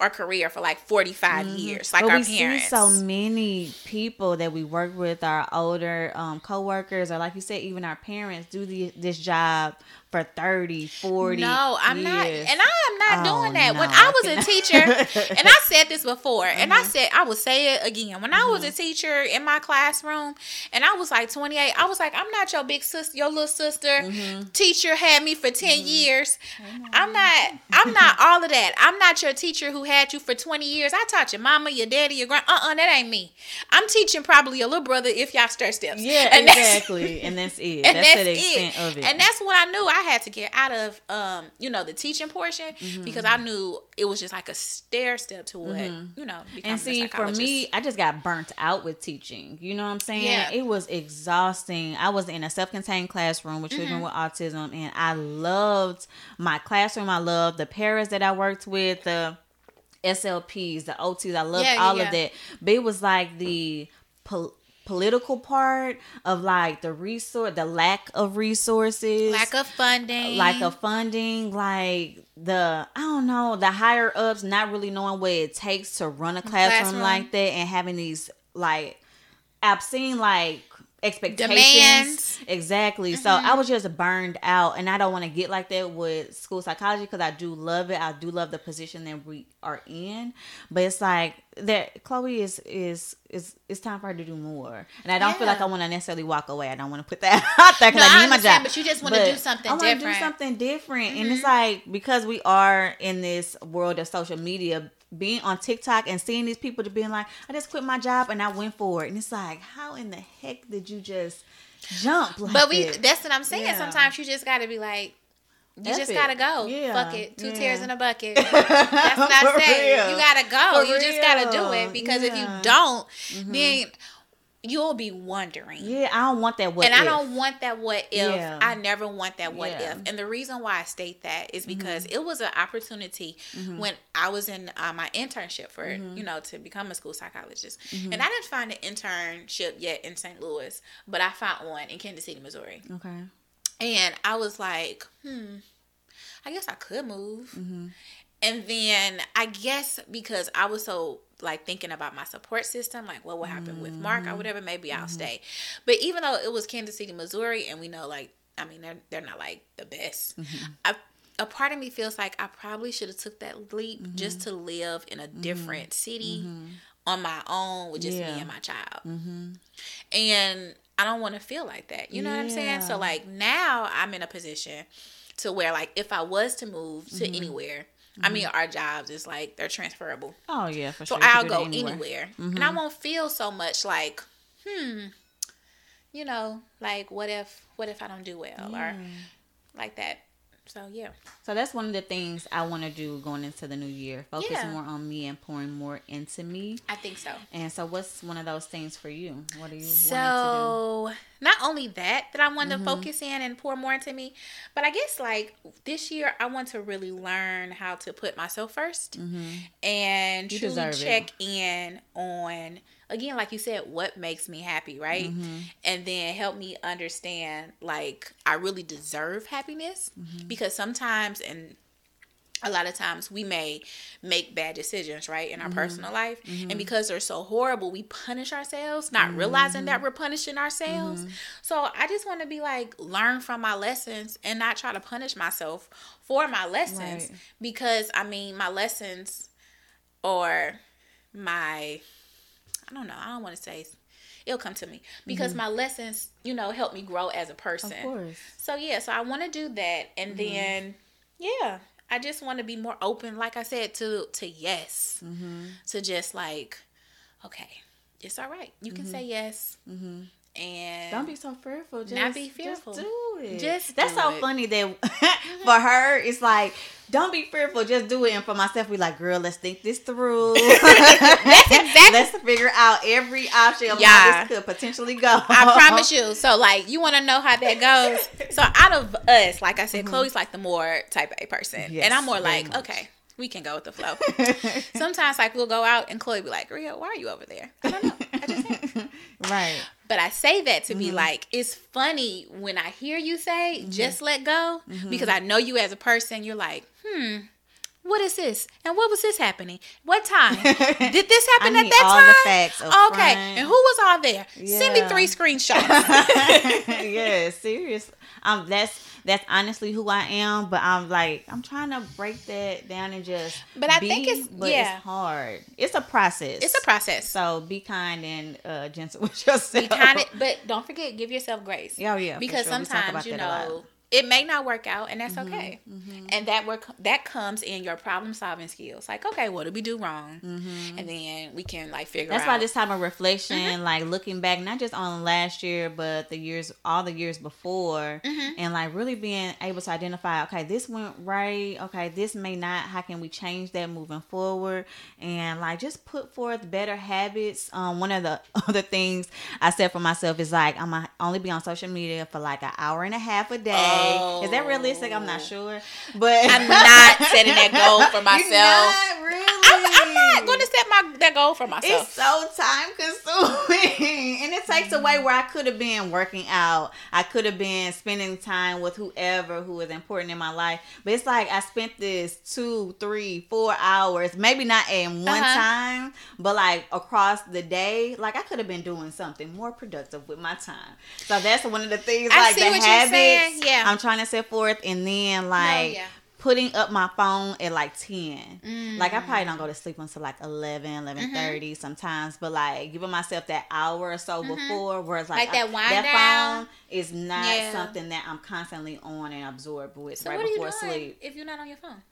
[SPEAKER 2] or career for like 45 years, like
[SPEAKER 3] Mm-hmm. but
[SPEAKER 2] our
[SPEAKER 3] we
[SPEAKER 2] parents.
[SPEAKER 3] see so many people that we work with, our older um, coworkers, or like you said, even our parents do the, this job for 30, 40
[SPEAKER 2] No, I'm not, and I am not
[SPEAKER 3] Oh,
[SPEAKER 2] doing that. when
[SPEAKER 3] no,
[SPEAKER 2] I
[SPEAKER 3] I
[SPEAKER 2] was a teacher, and I said this before, and
[SPEAKER 3] Uh-huh.
[SPEAKER 2] I said I will say it again. When I was
[SPEAKER 3] Mm-hmm.
[SPEAKER 2] a teacher in my classroom, and I was like 28, I was like, I'm not your big sister, your little sister.
[SPEAKER 3] Mm-hmm.
[SPEAKER 2] Teacher had me for 10 years. I'm not. I'm not all of that. I'm not your teacher who had you for 20 years. I taught your mama, your daddy, your grand. Uh, uh that ain't me. I'm teaching probably your little brother if y'all stir steps.
[SPEAKER 3] yeah,
[SPEAKER 2] And that's-
[SPEAKER 3] exactly. and that's it.
[SPEAKER 2] and
[SPEAKER 3] that's,
[SPEAKER 2] that's,
[SPEAKER 3] the
[SPEAKER 2] it.
[SPEAKER 3] extent of it.
[SPEAKER 2] And that's what I knew I had to get out of um, you know, the teaching portion
[SPEAKER 3] Mm-hmm.
[SPEAKER 2] because I knew it was just like a stair step to what, you know,
[SPEAKER 3] and see, for me, I just got burnt out with teaching. You know what I'm saying?
[SPEAKER 2] Yeah.
[SPEAKER 3] It was exhausting. I was in a self-contained classroom with
[SPEAKER 2] Mm-hmm.
[SPEAKER 3] children with autism, and I loved my classroom. I loved the parents that I worked with, the SLPs, the OTs. I loved
[SPEAKER 2] Yeah, yeah,
[SPEAKER 3] all
[SPEAKER 2] yeah.
[SPEAKER 3] of that. But it was like the pol- political part of like the resource, the lack of resources,
[SPEAKER 2] lack of funding.
[SPEAKER 3] like of funding, like the I don't know, the higher ups not really knowing what it takes to run a classroom,
[SPEAKER 2] Classroom.
[SPEAKER 3] like that and having these like I've seen like expectations.
[SPEAKER 2] Demands.
[SPEAKER 3] Exactly. So
[SPEAKER 2] Mm-hmm.
[SPEAKER 3] I was just burned out and I don't want to get like that with school psychology because I do love it. I do love the position that we are in. But it's like that Chloe is is is it's time for her to do more. And I don't feel like I want to necessarily walk away. I don't want to put that out there because
[SPEAKER 2] No,
[SPEAKER 3] I
[SPEAKER 2] I
[SPEAKER 3] need my
[SPEAKER 2] understand,
[SPEAKER 3] job.
[SPEAKER 2] but you just wanna do something
[SPEAKER 3] I wanna
[SPEAKER 2] different.
[SPEAKER 3] do something different. And
[SPEAKER 2] Mm-hmm.
[SPEAKER 3] it's like because we are in this world of social media, being on TikTok and seeing these people to being like, I just quit my job and I went for it. And it's like, how in the heck did you just jump like
[SPEAKER 2] but we
[SPEAKER 3] that?
[SPEAKER 2] that's what I'm saying.
[SPEAKER 3] Yeah.
[SPEAKER 2] Sometimes you just gotta be like you
[SPEAKER 3] F
[SPEAKER 2] just
[SPEAKER 3] it.
[SPEAKER 2] gotta go.
[SPEAKER 3] Yeah,
[SPEAKER 2] Fuck it. Two
[SPEAKER 3] yeah.
[SPEAKER 2] tears in a bucket. That's what I say. You gotta go.
[SPEAKER 3] For
[SPEAKER 2] you just gotta do it because if you
[SPEAKER 3] Yeah. Mm-hmm.
[SPEAKER 2] don't, then you'll be wondering.
[SPEAKER 3] Yeah, I don't want that what
[SPEAKER 2] and
[SPEAKER 3] if.
[SPEAKER 2] I don't want that what if.
[SPEAKER 3] Yeah.
[SPEAKER 2] I never want that what
[SPEAKER 3] Yeah. Mm-hmm.
[SPEAKER 2] if. And the reason why I state that is because it was an opportunity when I was in uh, my internship for
[SPEAKER 3] Mm-hmm.
[SPEAKER 2] you know to become a school psychologist, and I didn't find an internship yet in St. Louis, but I found one in Kansas City, Missouri,
[SPEAKER 3] Okay.
[SPEAKER 2] and I was like, hmm, I guess I could move. And then I guess because I was so like thinking about my support system, like what will happen with Mark or mm-hmm. whatever, maybe I'll mm-hmm. stay. But even though it was Kansas City, Missouri, and we know like I mean they're they're not like the best. Mm-hmm. I, a part of me feels like I probably should have took that leap just to live in a different city on my own with just
[SPEAKER 3] Yeah.
[SPEAKER 2] me and my child. And I don't want to feel like that. You know what I'm saying? So like now I'm in a position to where like if I was to move to anywhere, I mean our jobs is like they're transferable.
[SPEAKER 3] Oh yeah, for
[SPEAKER 2] So
[SPEAKER 3] sure. You
[SPEAKER 2] I'll go
[SPEAKER 3] anywhere.
[SPEAKER 2] anywhere. And I won't feel so much like, hmm, you know, like what if what if I don't do well or like that. So yeah.
[SPEAKER 3] So that's one of the things I want to do going into the new year. Focus
[SPEAKER 2] Yeah.
[SPEAKER 3] more on me and pouring more into me.
[SPEAKER 2] I think so.
[SPEAKER 3] And so, what's one of those things for you? What are you wanting
[SPEAKER 2] So not only that that I
[SPEAKER 3] Mm-hmm.
[SPEAKER 2] want to focus in and pour more into me, but I guess like this year I want to really learn how to put myself 1st
[SPEAKER 3] to do?
[SPEAKER 2] and
[SPEAKER 3] You
[SPEAKER 2] truly
[SPEAKER 3] deserve it.
[SPEAKER 2] check in on again like you said what makes me happy right
[SPEAKER 3] Mm-hmm.
[SPEAKER 2] and then help me understand like i really deserve happiness
[SPEAKER 3] Mm-hmm.
[SPEAKER 2] because sometimes and a lot of times we may make bad decisions right in our
[SPEAKER 3] Mm-hmm.
[SPEAKER 2] personal life and because they're so horrible we punish ourselves not realizing
[SPEAKER 3] Mm-hmm.
[SPEAKER 2] that we're punishing ourselves so i just want to be like learn from my lessons and not try to punish myself for my lessons
[SPEAKER 3] Right.
[SPEAKER 2] because i mean my lessons or my I don't know, I don't want to say it'll come to me because mm-hmm. my lessons, you know, help me grow as a person.
[SPEAKER 3] Of course.
[SPEAKER 2] So yeah, so I want to do that and mm-hmm. then yeah, I just want to be more open like I said to to yes. Mm-hmm. To just like okay, it's all right. You can say yes. And
[SPEAKER 3] Don't be so fearful. Just,
[SPEAKER 2] Not be fearful.
[SPEAKER 3] Just do it.
[SPEAKER 2] Just
[SPEAKER 3] that's
[SPEAKER 2] do
[SPEAKER 3] so
[SPEAKER 2] it.
[SPEAKER 3] funny that for her it's like, don't be fearful. Just do it. And for myself, we like, girl, let's think this through.
[SPEAKER 2] that's exactly
[SPEAKER 3] let's figure out every option of
[SPEAKER 2] Yeah.
[SPEAKER 3] how this could potentially go.
[SPEAKER 2] I promise you. So like you want to know how that goes. So out of us, like I said, Chloe's like the more type A person,
[SPEAKER 3] Mm-hmm. Yes,
[SPEAKER 2] and I'm more like,
[SPEAKER 3] much.
[SPEAKER 2] okay, we can go with the flow. Sometimes like we'll go out and Chloe be like, Ria, why are you over there? I don't know. I just am.
[SPEAKER 3] right.
[SPEAKER 2] But I say that to
[SPEAKER 3] Mm-hmm.
[SPEAKER 2] be like, it's funny when I hear you say,
[SPEAKER 3] Mm-hmm.
[SPEAKER 2] just let go, because I know you as a person. You're like, hmm. What is this? And what was this happening? What time? Did this happen at that
[SPEAKER 3] all the
[SPEAKER 2] time?
[SPEAKER 3] facts
[SPEAKER 2] okay.
[SPEAKER 3] front.
[SPEAKER 2] And who was all there? Send me three screenshots.
[SPEAKER 3] yeah, serious. Um, that's that's honestly who I am. But I'm like, I'm trying to break that down and just.
[SPEAKER 2] But I
[SPEAKER 3] be,
[SPEAKER 2] think it's- yeah.
[SPEAKER 3] it's hard. It's a process.
[SPEAKER 2] it's a process.
[SPEAKER 3] So be kind and uh, gentle with yourself.
[SPEAKER 2] be kind of, but don't forget, give yourself grace.
[SPEAKER 3] Oh, yeah,
[SPEAKER 2] because
[SPEAKER 3] sure.
[SPEAKER 2] Sometimes
[SPEAKER 3] about
[SPEAKER 2] you
[SPEAKER 3] that a lot.
[SPEAKER 2] Know it may not work out, and that's okay. And that work that comes in your problem solving skills. Like, okay, what did we do wrong? And then we can like figure
[SPEAKER 3] Mm-hmm. That's
[SPEAKER 2] out.
[SPEAKER 3] why this time of reflection,
[SPEAKER 2] Mm-hmm.
[SPEAKER 3] like looking back, not just on last year, but the years, all the years before,
[SPEAKER 2] Mm-hmm.
[SPEAKER 3] and like really being able to identify, okay, this went right, okay, this may not. How can we change that moving forward? And like just put forth better habits. Um, one of the other things I said for myself is like I'm gonna only be on social media for like an hour and a half a day. Is that realistic? I'm not oh. sure, but
[SPEAKER 2] Oh. I'm not setting that goal for myself.
[SPEAKER 3] Really.
[SPEAKER 2] I'm, I'm not going to set my that goal for myself.
[SPEAKER 3] It's so time consuming. and it takes away where I could have been working out. I could have been spending time with whoever who is important in my life. But it's like I spent this two, three, four hours, maybe not in one
[SPEAKER 2] Uh-huh.
[SPEAKER 3] time, but like across the day. Like I could have been doing something more productive with my time. So that's one of the things
[SPEAKER 2] I
[SPEAKER 3] like
[SPEAKER 2] see
[SPEAKER 3] the
[SPEAKER 2] what you're
[SPEAKER 3] habits
[SPEAKER 2] saying. Yeah.
[SPEAKER 3] I'm trying to set forth and then like
[SPEAKER 2] yeah.
[SPEAKER 3] Putting up my phone at like 10
[SPEAKER 2] Mm.
[SPEAKER 3] like i probably don't go to sleep until like 11 11 30
[SPEAKER 2] Mm-hmm.
[SPEAKER 3] sometimes but like giving myself that hour or so before where it's like,
[SPEAKER 2] Like that
[SPEAKER 3] I-
[SPEAKER 2] wind
[SPEAKER 3] that
[SPEAKER 2] down?
[SPEAKER 3] phone is not
[SPEAKER 2] Yeah.
[SPEAKER 3] something that i'm constantly on and absorbed with
[SPEAKER 2] so
[SPEAKER 3] right
[SPEAKER 2] what are you
[SPEAKER 3] before sleep
[SPEAKER 2] if you're not on your phone?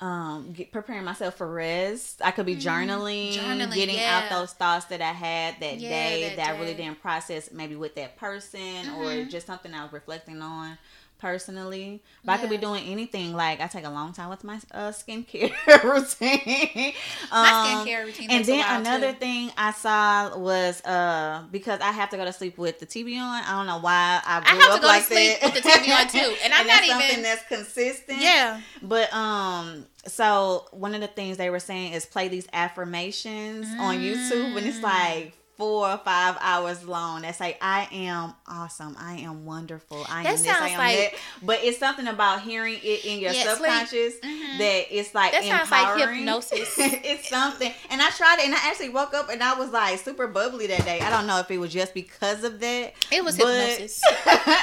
[SPEAKER 3] um get, preparing myself for rest i could be journaling,
[SPEAKER 2] Mm-hmm. Journaling,
[SPEAKER 3] getting
[SPEAKER 2] yeah.
[SPEAKER 3] out those thoughts that i had that
[SPEAKER 2] Yeah,
[SPEAKER 3] day
[SPEAKER 2] that
[SPEAKER 3] that, i really didn't process maybe with that person or
[SPEAKER 2] Mm-hmm.
[SPEAKER 3] just something i was reflecting on personally, but I could be doing anything. Like I take a long time with my uh, skincare routine.
[SPEAKER 2] My
[SPEAKER 3] Um,
[SPEAKER 2] skincare routine
[SPEAKER 3] And then another
[SPEAKER 2] too.
[SPEAKER 3] thing I saw was uh because I have to go to sleep with the TV on. I don't know why I grew
[SPEAKER 2] have to
[SPEAKER 3] up
[SPEAKER 2] go to sleep
[SPEAKER 3] that.
[SPEAKER 2] with the TV on, too. And I'm
[SPEAKER 3] that's
[SPEAKER 2] not
[SPEAKER 3] something
[SPEAKER 2] even-
[SPEAKER 3] that's consistent.
[SPEAKER 2] Yeah.
[SPEAKER 3] But um, so one of the things they were saying is play these affirmations on YouTube, and it's
[SPEAKER 2] Mm.
[SPEAKER 3] like four or five hours long. That's like I am awesome, I am wonderful, I
[SPEAKER 2] That
[SPEAKER 3] am this, I am
[SPEAKER 2] like-
[SPEAKER 3] that. But it's something about hearing it in your subconscious
[SPEAKER 2] Mhm.
[SPEAKER 3] that it's like
[SPEAKER 2] That sounds like hypnosis.
[SPEAKER 3] it's something, and I tried it, and I actually woke up and I was like super bubbly that day. I don't know if it was just because of that.
[SPEAKER 2] It was hypnosis.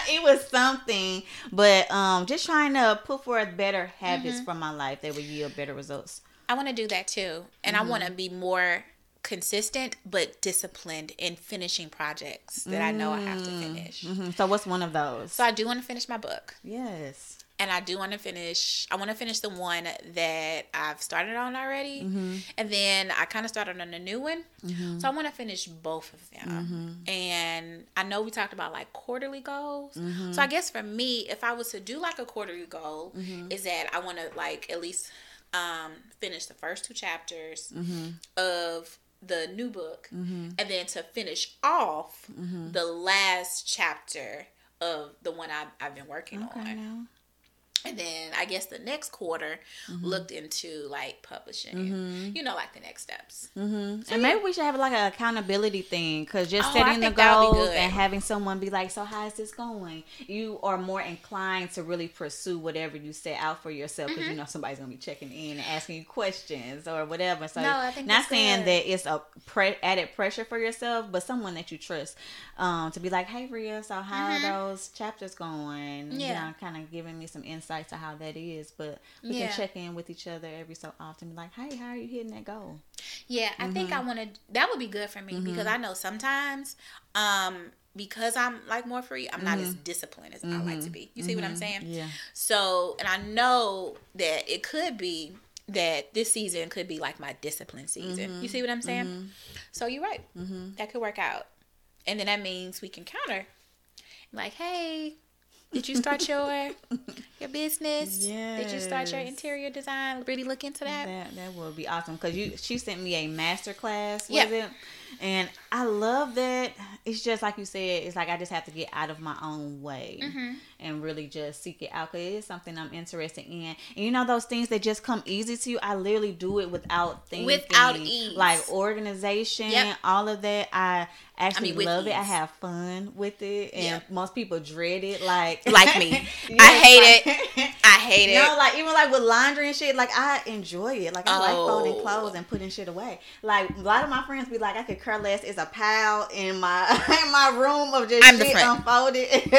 [SPEAKER 3] it was something, but um, just trying to put forth better habits
[SPEAKER 2] Mm-hmm.
[SPEAKER 3] from my life that would yield better results.
[SPEAKER 2] I want to do that too. And I want to be more consistent but disciplined in finishing projects that I know I have to mm, finish.
[SPEAKER 3] hmm So, what's one of those?
[SPEAKER 2] So I do want to finish my book.
[SPEAKER 3] yes.
[SPEAKER 2] And I do want to finish I want to finish the one that I've started on already. Mm-hmm. And then I kind of started on a new one. Mm-hmm. So I want to finish both of them. Mm-hmm. And I know we talked about like quarterly goals. So I guess for me, if I was to do like a quarterly goal, is that I want to like at least um, finish the first two chapters of the new book mm-hmm. and then to finish off mm-hmm. the last chapter of the one I've, I've been working
[SPEAKER 3] Okay.
[SPEAKER 2] on.
[SPEAKER 3] now.
[SPEAKER 2] And then I guess the next quarter looked into like publishing, you know, like the next steps.
[SPEAKER 3] and maybe we should have like an accountability thing because just
[SPEAKER 2] Oh,
[SPEAKER 3] setting the
[SPEAKER 2] think that would be
[SPEAKER 3] goals and having someone be like, "So how is this going?" You are more inclined to really pursue whatever you set out for yourself because you know somebody's gonna be checking in and asking you questions or whatever. So,
[SPEAKER 2] No, I think
[SPEAKER 3] not saying
[SPEAKER 2] good.
[SPEAKER 3] that it's a pre- added pressure for yourself, but someone that you trust um, to be like, "Hey, Ria, so how are those chapters going?"
[SPEAKER 2] Mm-hmm. Yeah.
[SPEAKER 3] you know, kind of giving me some insight to how that is. But we
[SPEAKER 2] Yeah.
[SPEAKER 3] can check in with each other every so often, be like, "Hey, how are you hitting that goal?"
[SPEAKER 2] Yeah, I think mm-hmm. I want to. That would be good for me because mm-hmm. I know sometimes, um, because I'm like more free, I'm not as mm-hmm. disciplined as I like to be. You see what I'm saying?
[SPEAKER 3] Yeah.
[SPEAKER 2] So, and I know that it could be that this season could be like my discipline season. You see what I'm saying? So you're right. That could work out, and then that means we can counter. Like, hey, did you start your your business? Did you start your interior design? Really look into that.
[SPEAKER 3] That that would be awesome because you she sent me a master class
[SPEAKER 2] Yeah.
[SPEAKER 3] with it, and I love that. It's just like you said. It's like I just have to get out of my own way
[SPEAKER 2] Mm-hmm.
[SPEAKER 3] and really just seek it out because it is something I'm interested in. And you know those things that just come easy to you. I literally do it without thinking,
[SPEAKER 2] Without ease.
[SPEAKER 3] like organization,
[SPEAKER 2] Yep.
[SPEAKER 3] all of that. I actually
[SPEAKER 2] with
[SPEAKER 3] love it. I have fun with it, and
[SPEAKER 2] Yeah.
[SPEAKER 3] most people dread it. Like
[SPEAKER 2] Like me.
[SPEAKER 3] Yeah,
[SPEAKER 2] I hate
[SPEAKER 3] like-
[SPEAKER 2] it. I hate it.
[SPEAKER 3] no, like even like with laundry and shit, like I enjoy it. Like I like folding
[SPEAKER 2] Oh.
[SPEAKER 3] clothes and putting shit away. Like a lot of my friends be like, I could care less. It's a pile in my in my room of just
[SPEAKER 2] I'm
[SPEAKER 3] shit unfolded,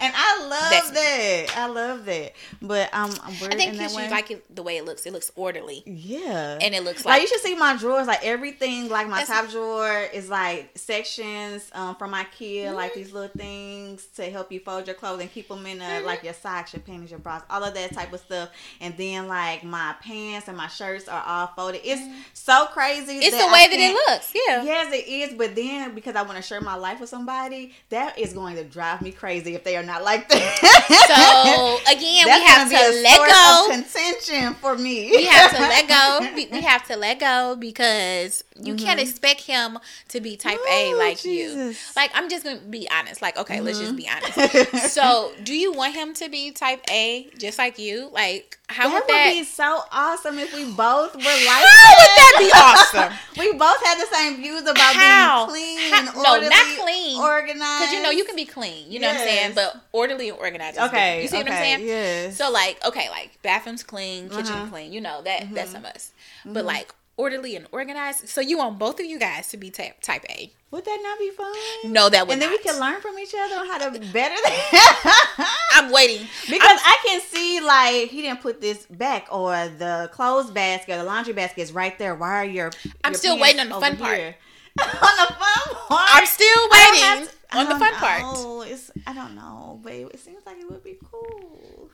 [SPEAKER 3] and I love
[SPEAKER 2] That's me.
[SPEAKER 3] that. I love that. But um, I'm
[SPEAKER 2] I think
[SPEAKER 3] in
[SPEAKER 2] you should like it the way it looks. It looks orderly,
[SPEAKER 3] yeah,
[SPEAKER 2] and it looks
[SPEAKER 3] like,
[SPEAKER 2] like,
[SPEAKER 3] you should see my drawers. Like everything, like my
[SPEAKER 2] That's-
[SPEAKER 3] top drawer is like sections um, from IKEA,
[SPEAKER 2] Mm-hmm.
[SPEAKER 3] like these little things to help you fold your clothes and keep them in a, like your socks, your panties, your bras, all of that type of stuff. And then like my pants and my shirts are all folded. It's so crazy.
[SPEAKER 2] Mm-hmm. it's
[SPEAKER 3] that
[SPEAKER 2] the way
[SPEAKER 3] I
[SPEAKER 2] that it looks. Yeah.
[SPEAKER 3] Yes, it is. But then because I want to share my life with somebody, that is going to drive me crazy if they are not like that.
[SPEAKER 2] So again, we have to
[SPEAKER 3] be
[SPEAKER 2] let go.
[SPEAKER 3] contention for me.
[SPEAKER 2] we have to let go. We, we have to let go because you can't
[SPEAKER 3] Mm-hmm.
[SPEAKER 2] expect him to be type A
[SPEAKER 3] Ooh,
[SPEAKER 2] like you. Like I'm just gonna be honest. Like okay, let's just be
[SPEAKER 3] Mm-hmm.
[SPEAKER 2] honest. so, do you want him to be type A just like you? Like how
[SPEAKER 3] that
[SPEAKER 2] would
[SPEAKER 3] would
[SPEAKER 2] that?
[SPEAKER 3] be so awesome if we both were like
[SPEAKER 2] how would that be awesome?
[SPEAKER 3] we both had the same views about
[SPEAKER 2] How?
[SPEAKER 3] being clean
[SPEAKER 2] How-
[SPEAKER 3] and
[SPEAKER 2] no, not clean.
[SPEAKER 3] organized.
[SPEAKER 2] Because you know you can be clean. You know what I'm saying? But orderly and organized.
[SPEAKER 3] Okay.
[SPEAKER 2] You see what I'm saying?
[SPEAKER 3] yes.
[SPEAKER 2] So like okay, like bathrooms clean, kitchen
[SPEAKER 3] Uh-huh.
[SPEAKER 2] clean. You know that
[SPEAKER 3] Mm-hmm.
[SPEAKER 2] that's a must. But like orderly and organized. So you want both of you guys to be type type A.
[SPEAKER 3] Would that not be fun?
[SPEAKER 2] No, that would
[SPEAKER 3] and then
[SPEAKER 2] not.
[SPEAKER 3] we can learn from each other on how to better that.
[SPEAKER 2] I'm waiting
[SPEAKER 3] because I can see like he didn't put this back or the clothes basket, or the laundry basket is right there. Why are your?
[SPEAKER 2] I'm
[SPEAKER 3] your
[SPEAKER 2] still waiting on the fun part.
[SPEAKER 3] here? on the fun part.
[SPEAKER 2] I'm still waiting
[SPEAKER 3] to-
[SPEAKER 2] on the fun
[SPEAKER 3] don't
[SPEAKER 2] part.
[SPEAKER 3] know. It's I don't know, but it seems like it would be cool.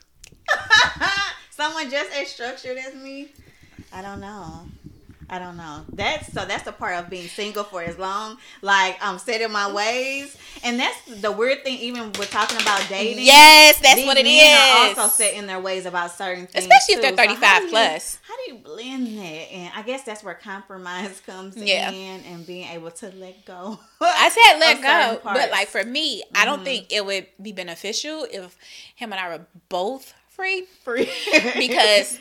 [SPEAKER 3] Someone just as structured as me. I don't know. I don't know. That's so that's the part of being single for as long. Like I'm set in my ways, and that's the weird thing. Even with talking about dating,
[SPEAKER 2] Yes, that's what it
[SPEAKER 3] men
[SPEAKER 2] is.
[SPEAKER 3] Are also set in their ways about certain things,
[SPEAKER 2] Especially if they're
[SPEAKER 3] too. So
[SPEAKER 2] 35
[SPEAKER 3] how you-
[SPEAKER 2] plus.
[SPEAKER 3] How do you blend that? And I guess that's where compromise comes
[SPEAKER 2] Yeah.
[SPEAKER 3] in, and being able to let go.
[SPEAKER 2] I said let go, but like for me, I don't
[SPEAKER 3] Mhm.
[SPEAKER 2] think it would be beneficial if him and I were both free
[SPEAKER 3] free
[SPEAKER 2] because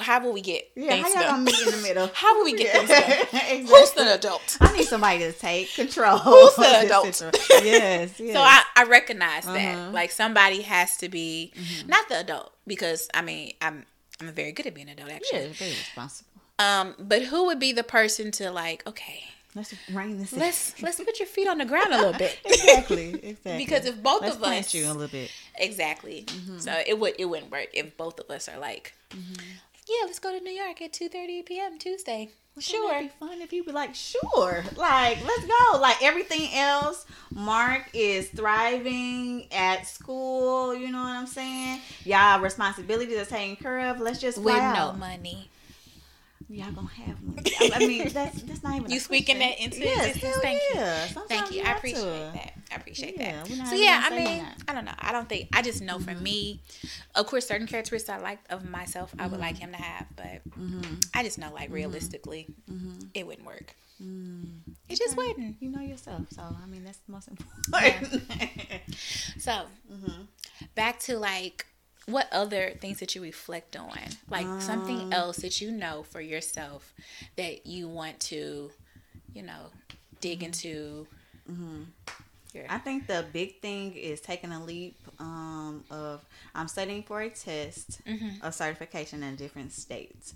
[SPEAKER 2] how will we get
[SPEAKER 3] yeah, how
[SPEAKER 2] things
[SPEAKER 3] y'all gonna meet in the middle?
[SPEAKER 2] How will we get things
[SPEAKER 3] Yeah,
[SPEAKER 2] done?
[SPEAKER 3] exactly.
[SPEAKER 2] Who's the adult?
[SPEAKER 3] I need somebody to take control.
[SPEAKER 2] Who's the adult?
[SPEAKER 3] Yes, yes.
[SPEAKER 2] So I, I recognize
[SPEAKER 3] Uh-huh.
[SPEAKER 2] that like somebody has to be
[SPEAKER 3] Mm-hmm.
[SPEAKER 2] not the adult because I mean I'm I'm very good at being an adult
[SPEAKER 3] yeah,
[SPEAKER 2] actually.
[SPEAKER 3] very responsible.
[SPEAKER 2] Um, but who would be the person to like okay
[SPEAKER 3] Let's rein this
[SPEAKER 2] let's let's put your feet on the ground a little bit
[SPEAKER 3] exactly, exactly.
[SPEAKER 2] because if both
[SPEAKER 3] let's
[SPEAKER 2] of
[SPEAKER 3] plant
[SPEAKER 2] us
[SPEAKER 3] you a little bit.
[SPEAKER 2] Exactly.
[SPEAKER 3] Mm-hmm.
[SPEAKER 2] So it would it wouldn't work if both of us are like, yeah, let's go to New York at two thirty p.m. Tuesday.
[SPEAKER 3] Sure.
[SPEAKER 2] Sure.
[SPEAKER 3] It'd be fun if you be like, sure, like let's go. Like everything else, Mark is thriving at school. You know what I'm saying? Y'all responsibilities are taken care of. Let's just
[SPEAKER 2] With no money.
[SPEAKER 3] Y'all gonna have one. I mean, that's that's not even.
[SPEAKER 2] You speaking
[SPEAKER 3] question.
[SPEAKER 2] that into
[SPEAKER 3] yes,
[SPEAKER 2] existence? Thank you.
[SPEAKER 3] Sometimes
[SPEAKER 2] Thank you. I appreciate
[SPEAKER 3] to.
[SPEAKER 2] that. I appreciate
[SPEAKER 3] Yeah,
[SPEAKER 2] that. So yeah, I mean,
[SPEAKER 3] that.
[SPEAKER 2] I don't know. I don't think I just know for mm-hmm. me, of course, certain characteristics I like of myself, I would like mm-hmm. him to have, but
[SPEAKER 3] Mm-hmm.
[SPEAKER 2] I just know like mm-hmm. realistically, it wouldn't work. It just wouldn't.
[SPEAKER 3] You know yourself, so I mean that's the most important.
[SPEAKER 2] So
[SPEAKER 3] Mm-hmm.
[SPEAKER 2] back to like what other things that you reflect on? Like something
[SPEAKER 3] Um,
[SPEAKER 2] else that you know for yourself that you want to you know dig into your
[SPEAKER 3] I think the big thing is taking a leap um, of I'm studying for a test
[SPEAKER 2] Mm-hmm.
[SPEAKER 3] of certification in different states.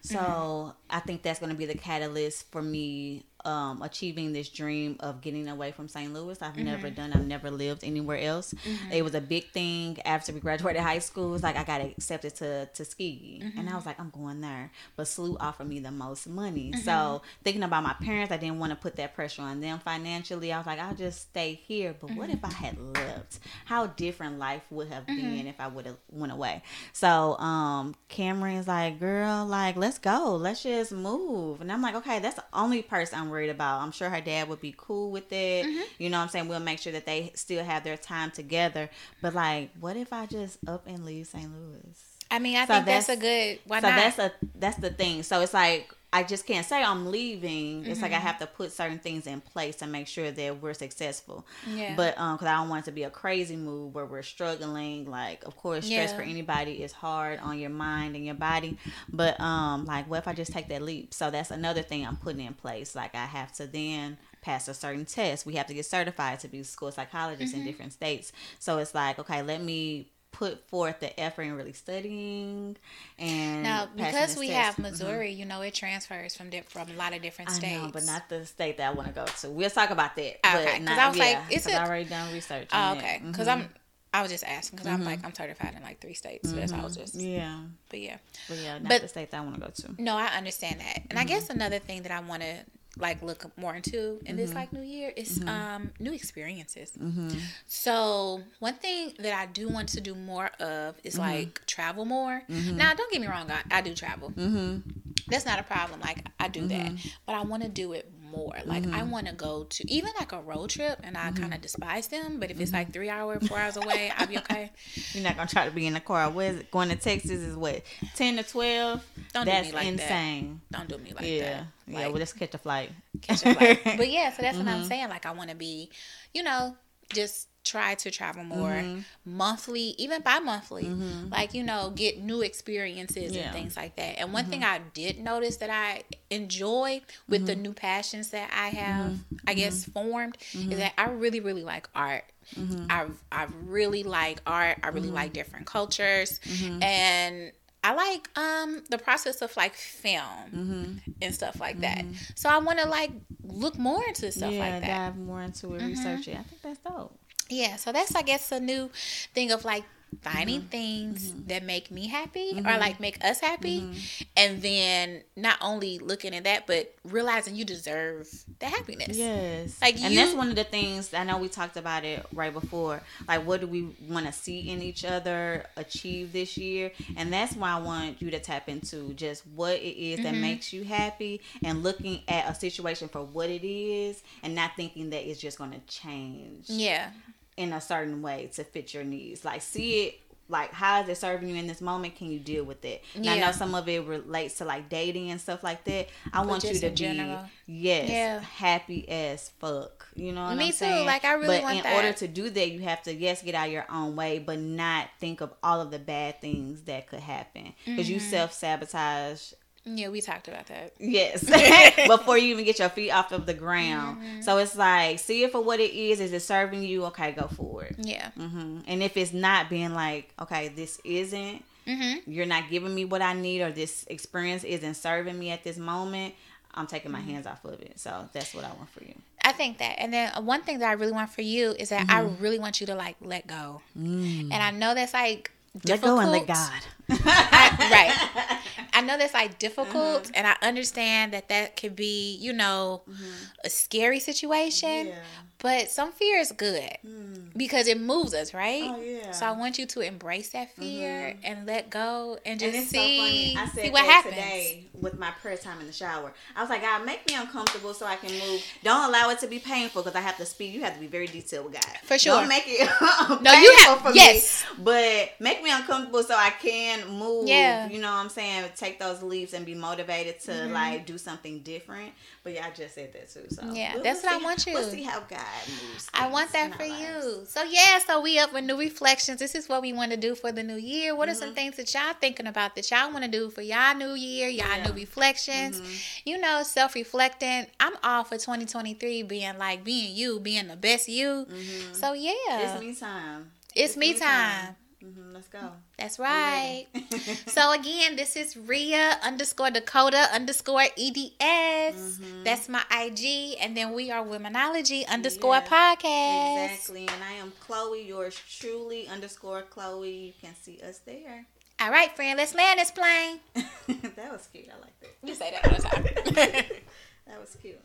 [SPEAKER 3] So I think that's going to be the catalyst for me um, achieving this dream of getting away from St. Louis. I've never
[SPEAKER 2] Mm-hmm.
[SPEAKER 3] done. I've never lived anywhere else. It was a big thing after we graduated high school. It was like I got accepted to Tuskegee, and
[SPEAKER 2] Mm-hmm.
[SPEAKER 3] I was like, I'm going there. But SLU offered me the most money.
[SPEAKER 2] Mm-hmm.
[SPEAKER 3] So thinking about my parents, I didn't want to put that pressure on them financially. I was like, I'll just stay here. But what if I had lived? How different life would have been if I would have went away. So um, Cameron's like, girl, like let's go, let's just move. And I'm like, okay, that's the only person I'm worried about. I'm sure her dad would be cool with it. Mm-hmm. You know what I'm saying? We'll make sure that they still have their time together. But like, what if I just up and leave St. Louis?
[SPEAKER 2] i mean i
[SPEAKER 3] So
[SPEAKER 2] think that's, a good why
[SPEAKER 3] so
[SPEAKER 2] not
[SPEAKER 3] that's a that's the thing. So it's like I just can't say I'm leaving. It's like
[SPEAKER 2] Mm-hmm.
[SPEAKER 3] I have to put certain things in place to make sure that we're successful.
[SPEAKER 2] Yeah.
[SPEAKER 3] But um, because I don't want it to be a crazy move where we're struggling. Like, of course, stress
[SPEAKER 2] Yeah.
[SPEAKER 3] for anybody is hard on your mind and your body. But um, like, what if I just take that leap? So that's another thing I'm putting in place. Like, I have to then pass a certain test. We have to get certified to be school psychologists
[SPEAKER 2] Mm-hmm.
[SPEAKER 3] in different states. So it's like, okay, let me put forth the effort in really studying and
[SPEAKER 2] now because we have mm-hmm. missouri you know it transfers from from a lot of different
[SPEAKER 3] I
[SPEAKER 2] states
[SPEAKER 3] know, but not the state that I want to go to. We'll talk about that.
[SPEAKER 2] Ah, okay,
[SPEAKER 3] but
[SPEAKER 2] 'cause
[SPEAKER 3] not,
[SPEAKER 2] I was like,
[SPEAKER 3] yeah,
[SPEAKER 2] it's
[SPEAKER 3] 'cause
[SPEAKER 2] a-
[SPEAKER 3] I already done research.
[SPEAKER 2] oh,
[SPEAKER 3] ah,
[SPEAKER 2] okay
[SPEAKER 3] that.
[SPEAKER 2] because
[SPEAKER 3] Mhm.
[SPEAKER 2] i'm i was just asking because i'm mm-hmm. like i'm certified in like three states so that's i was mm-hmm. just
[SPEAKER 3] yeah,
[SPEAKER 2] but yeah
[SPEAKER 3] but yeah, not
[SPEAKER 2] But-
[SPEAKER 3] the state that I want to go to.
[SPEAKER 2] No, I understand that. And I guess another thing that I want to like look more into in this mm-hmm. like new year is mm-hmm. um new experiences. Mm-hmm. So, one thing that I do want to do more of is like travel more. Now, don't get me wrong, I, I do travel. That's not a problem. Like I do that. But I want to do it more. Like I mm-hmm. want to go to even like a road trip and I mm-hmm. kind of despise them, but if it's mm-hmm. like 3 hours, 4 hours away, I'll be okay.
[SPEAKER 3] You're not gonna try to be in the car. Where's it? going to Texas is what ten to twelve.
[SPEAKER 2] Don't do
[SPEAKER 3] That's
[SPEAKER 2] me like that.
[SPEAKER 3] insane.
[SPEAKER 2] Don't do me like
[SPEAKER 3] yeah,
[SPEAKER 2] that.
[SPEAKER 3] yeah.
[SPEAKER 2] Like,
[SPEAKER 3] Well, let's catch a flight.
[SPEAKER 2] catch a flight. But yeah, so that's what
[SPEAKER 3] Mm-hmm.
[SPEAKER 2] I'm saying. Like I want to be, you know, just try to travel more
[SPEAKER 3] Mm-hmm.
[SPEAKER 2] monthly, even bi-monthly. Like, you know, get new experiences
[SPEAKER 3] Yeah. Mm-hmm.
[SPEAKER 2] and things like that. And one thing I did notice that I enjoy with
[SPEAKER 3] Mm-hmm.
[SPEAKER 2] the new passions that I have, I guess, formed
[SPEAKER 3] Mm-hmm.
[SPEAKER 2] is that I really, really like art. I I really like art. I
[SPEAKER 3] Mm-hmm.
[SPEAKER 2] really like different cultures, and I like um the process of like film
[SPEAKER 3] Mm-hmm.
[SPEAKER 2] and stuff like that. So I want to like look more into stuff
[SPEAKER 3] yeah,
[SPEAKER 2] like that.
[SPEAKER 3] dive more into it, research it. I think that's dope.
[SPEAKER 2] Yeah, so that's I guess a new thing of like finding things
[SPEAKER 3] Mm-hmm.
[SPEAKER 2] that make me happy or like make us happy,
[SPEAKER 3] Mm-hmm.
[SPEAKER 2] and then not only looking at that, but realizing you deserve the happiness.
[SPEAKER 3] Yes.
[SPEAKER 2] Like,
[SPEAKER 3] and
[SPEAKER 2] you-
[SPEAKER 3] that's one of the things I know we talked about it right before. Like what do we want to see in each other achieve this year? And that's why I want you to tap into just what it is
[SPEAKER 2] Mm-hmm.
[SPEAKER 3] that makes you happy and looking at a situation for what it is and not thinking that it's just going to change
[SPEAKER 2] Yeah.
[SPEAKER 3] In a certain way to fit your needs. Like see it like how is it serving you in this moment? Can you deal with it? And I know some of it relates to like dating and stuff like that. I want you to be
[SPEAKER 2] general.
[SPEAKER 3] yes,
[SPEAKER 2] Yeah.
[SPEAKER 3] happy as fuck. You know what
[SPEAKER 2] Me
[SPEAKER 3] I'm
[SPEAKER 2] too.
[SPEAKER 3] saying?
[SPEAKER 2] Like, I really
[SPEAKER 3] but
[SPEAKER 2] want
[SPEAKER 3] in
[SPEAKER 2] that.
[SPEAKER 3] order to do that, you have to yes get out your own way, but not think of all of the bad things that could happen because you
[SPEAKER 2] Mm-hmm.
[SPEAKER 3] self sabotage
[SPEAKER 2] Yeah, we talked about that.
[SPEAKER 3] Yes. Before you even get your feet off of the ground.
[SPEAKER 2] Mm-hmm.
[SPEAKER 3] So it's like, see it for what it is. Is it serving you? Okay, go for it.
[SPEAKER 2] Yeah.
[SPEAKER 3] hmm And if it's not being like, okay, this isn't,
[SPEAKER 2] Mm-hmm.
[SPEAKER 3] you're not giving me what I need, or this experience isn't serving me at this moment, I'm taking my
[SPEAKER 2] Mm-hmm.
[SPEAKER 3] hands off of it. So that's what I want for you.
[SPEAKER 2] I think that. And then uh, one thing that I really want for you is that I
[SPEAKER 3] Mm-hmm.
[SPEAKER 2] really want you to like let go. And I know that's like
[SPEAKER 3] Mm. Let go and let God.
[SPEAKER 2] I- right. I know that's like difficult, mm-hmm. and I understand that that could be, you know, mm-hmm. a scary situation.
[SPEAKER 3] Yeah.
[SPEAKER 2] But some fear is good mm. because it moves us, right?
[SPEAKER 3] Oh, yeah.
[SPEAKER 2] So I want you to embrace that fear mm-hmm. and let go and
[SPEAKER 3] And
[SPEAKER 2] just
[SPEAKER 3] it's
[SPEAKER 2] see,
[SPEAKER 3] so. I said
[SPEAKER 2] see what happens.
[SPEAKER 3] today with my prayer time in the shower. I was like, God, make me uncomfortable so I can move. Don't allow it to be painful because I have to speed. You have to be very detailed with God.
[SPEAKER 2] For sure.
[SPEAKER 3] Don't make it
[SPEAKER 2] No, you have-
[SPEAKER 3] for
[SPEAKER 2] yes.
[SPEAKER 3] me. But make me uncomfortable so I can move.
[SPEAKER 2] Yeah.
[SPEAKER 3] You know what I'm saying? Take those leaps and be motivated to
[SPEAKER 2] Mm-hmm.
[SPEAKER 3] like do something different. But yeah, I just said that too. So
[SPEAKER 2] Yeah,
[SPEAKER 3] we'll-
[SPEAKER 2] that's
[SPEAKER 3] we'll
[SPEAKER 2] what I want you.
[SPEAKER 3] We'll see how God moves.
[SPEAKER 2] I want that for
[SPEAKER 3] lives.
[SPEAKER 2] you. So yeah, so we up with new reflections. This is what we want to do for the new year. What are
[SPEAKER 3] Mm-hmm.
[SPEAKER 2] some things that y'all thinking about that y'all want to do for y'all new year, y'all
[SPEAKER 3] Yeah.
[SPEAKER 2] new reflections? You know, self reflecting. I'm all for 2023 being like being you, being the best you. So yeah,
[SPEAKER 3] It's me time.
[SPEAKER 2] It's me time.
[SPEAKER 3] hmm Let's go.
[SPEAKER 2] That's right. so again, this is Ria underscore Dakota underscore EDS.
[SPEAKER 3] Mm-hmm.
[SPEAKER 2] That's my IG, and then we are Womenology underscore podcast.
[SPEAKER 3] Exactly. And I am Chloe, yours truly, underscore Chloe. You can see us there.
[SPEAKER 2] All right, friend, let's land this plane.
[SPEAKER 3] that was cute. I like that.
[SPEAKER 2] You say that all the time.
[SPEAKER 3] That was cute.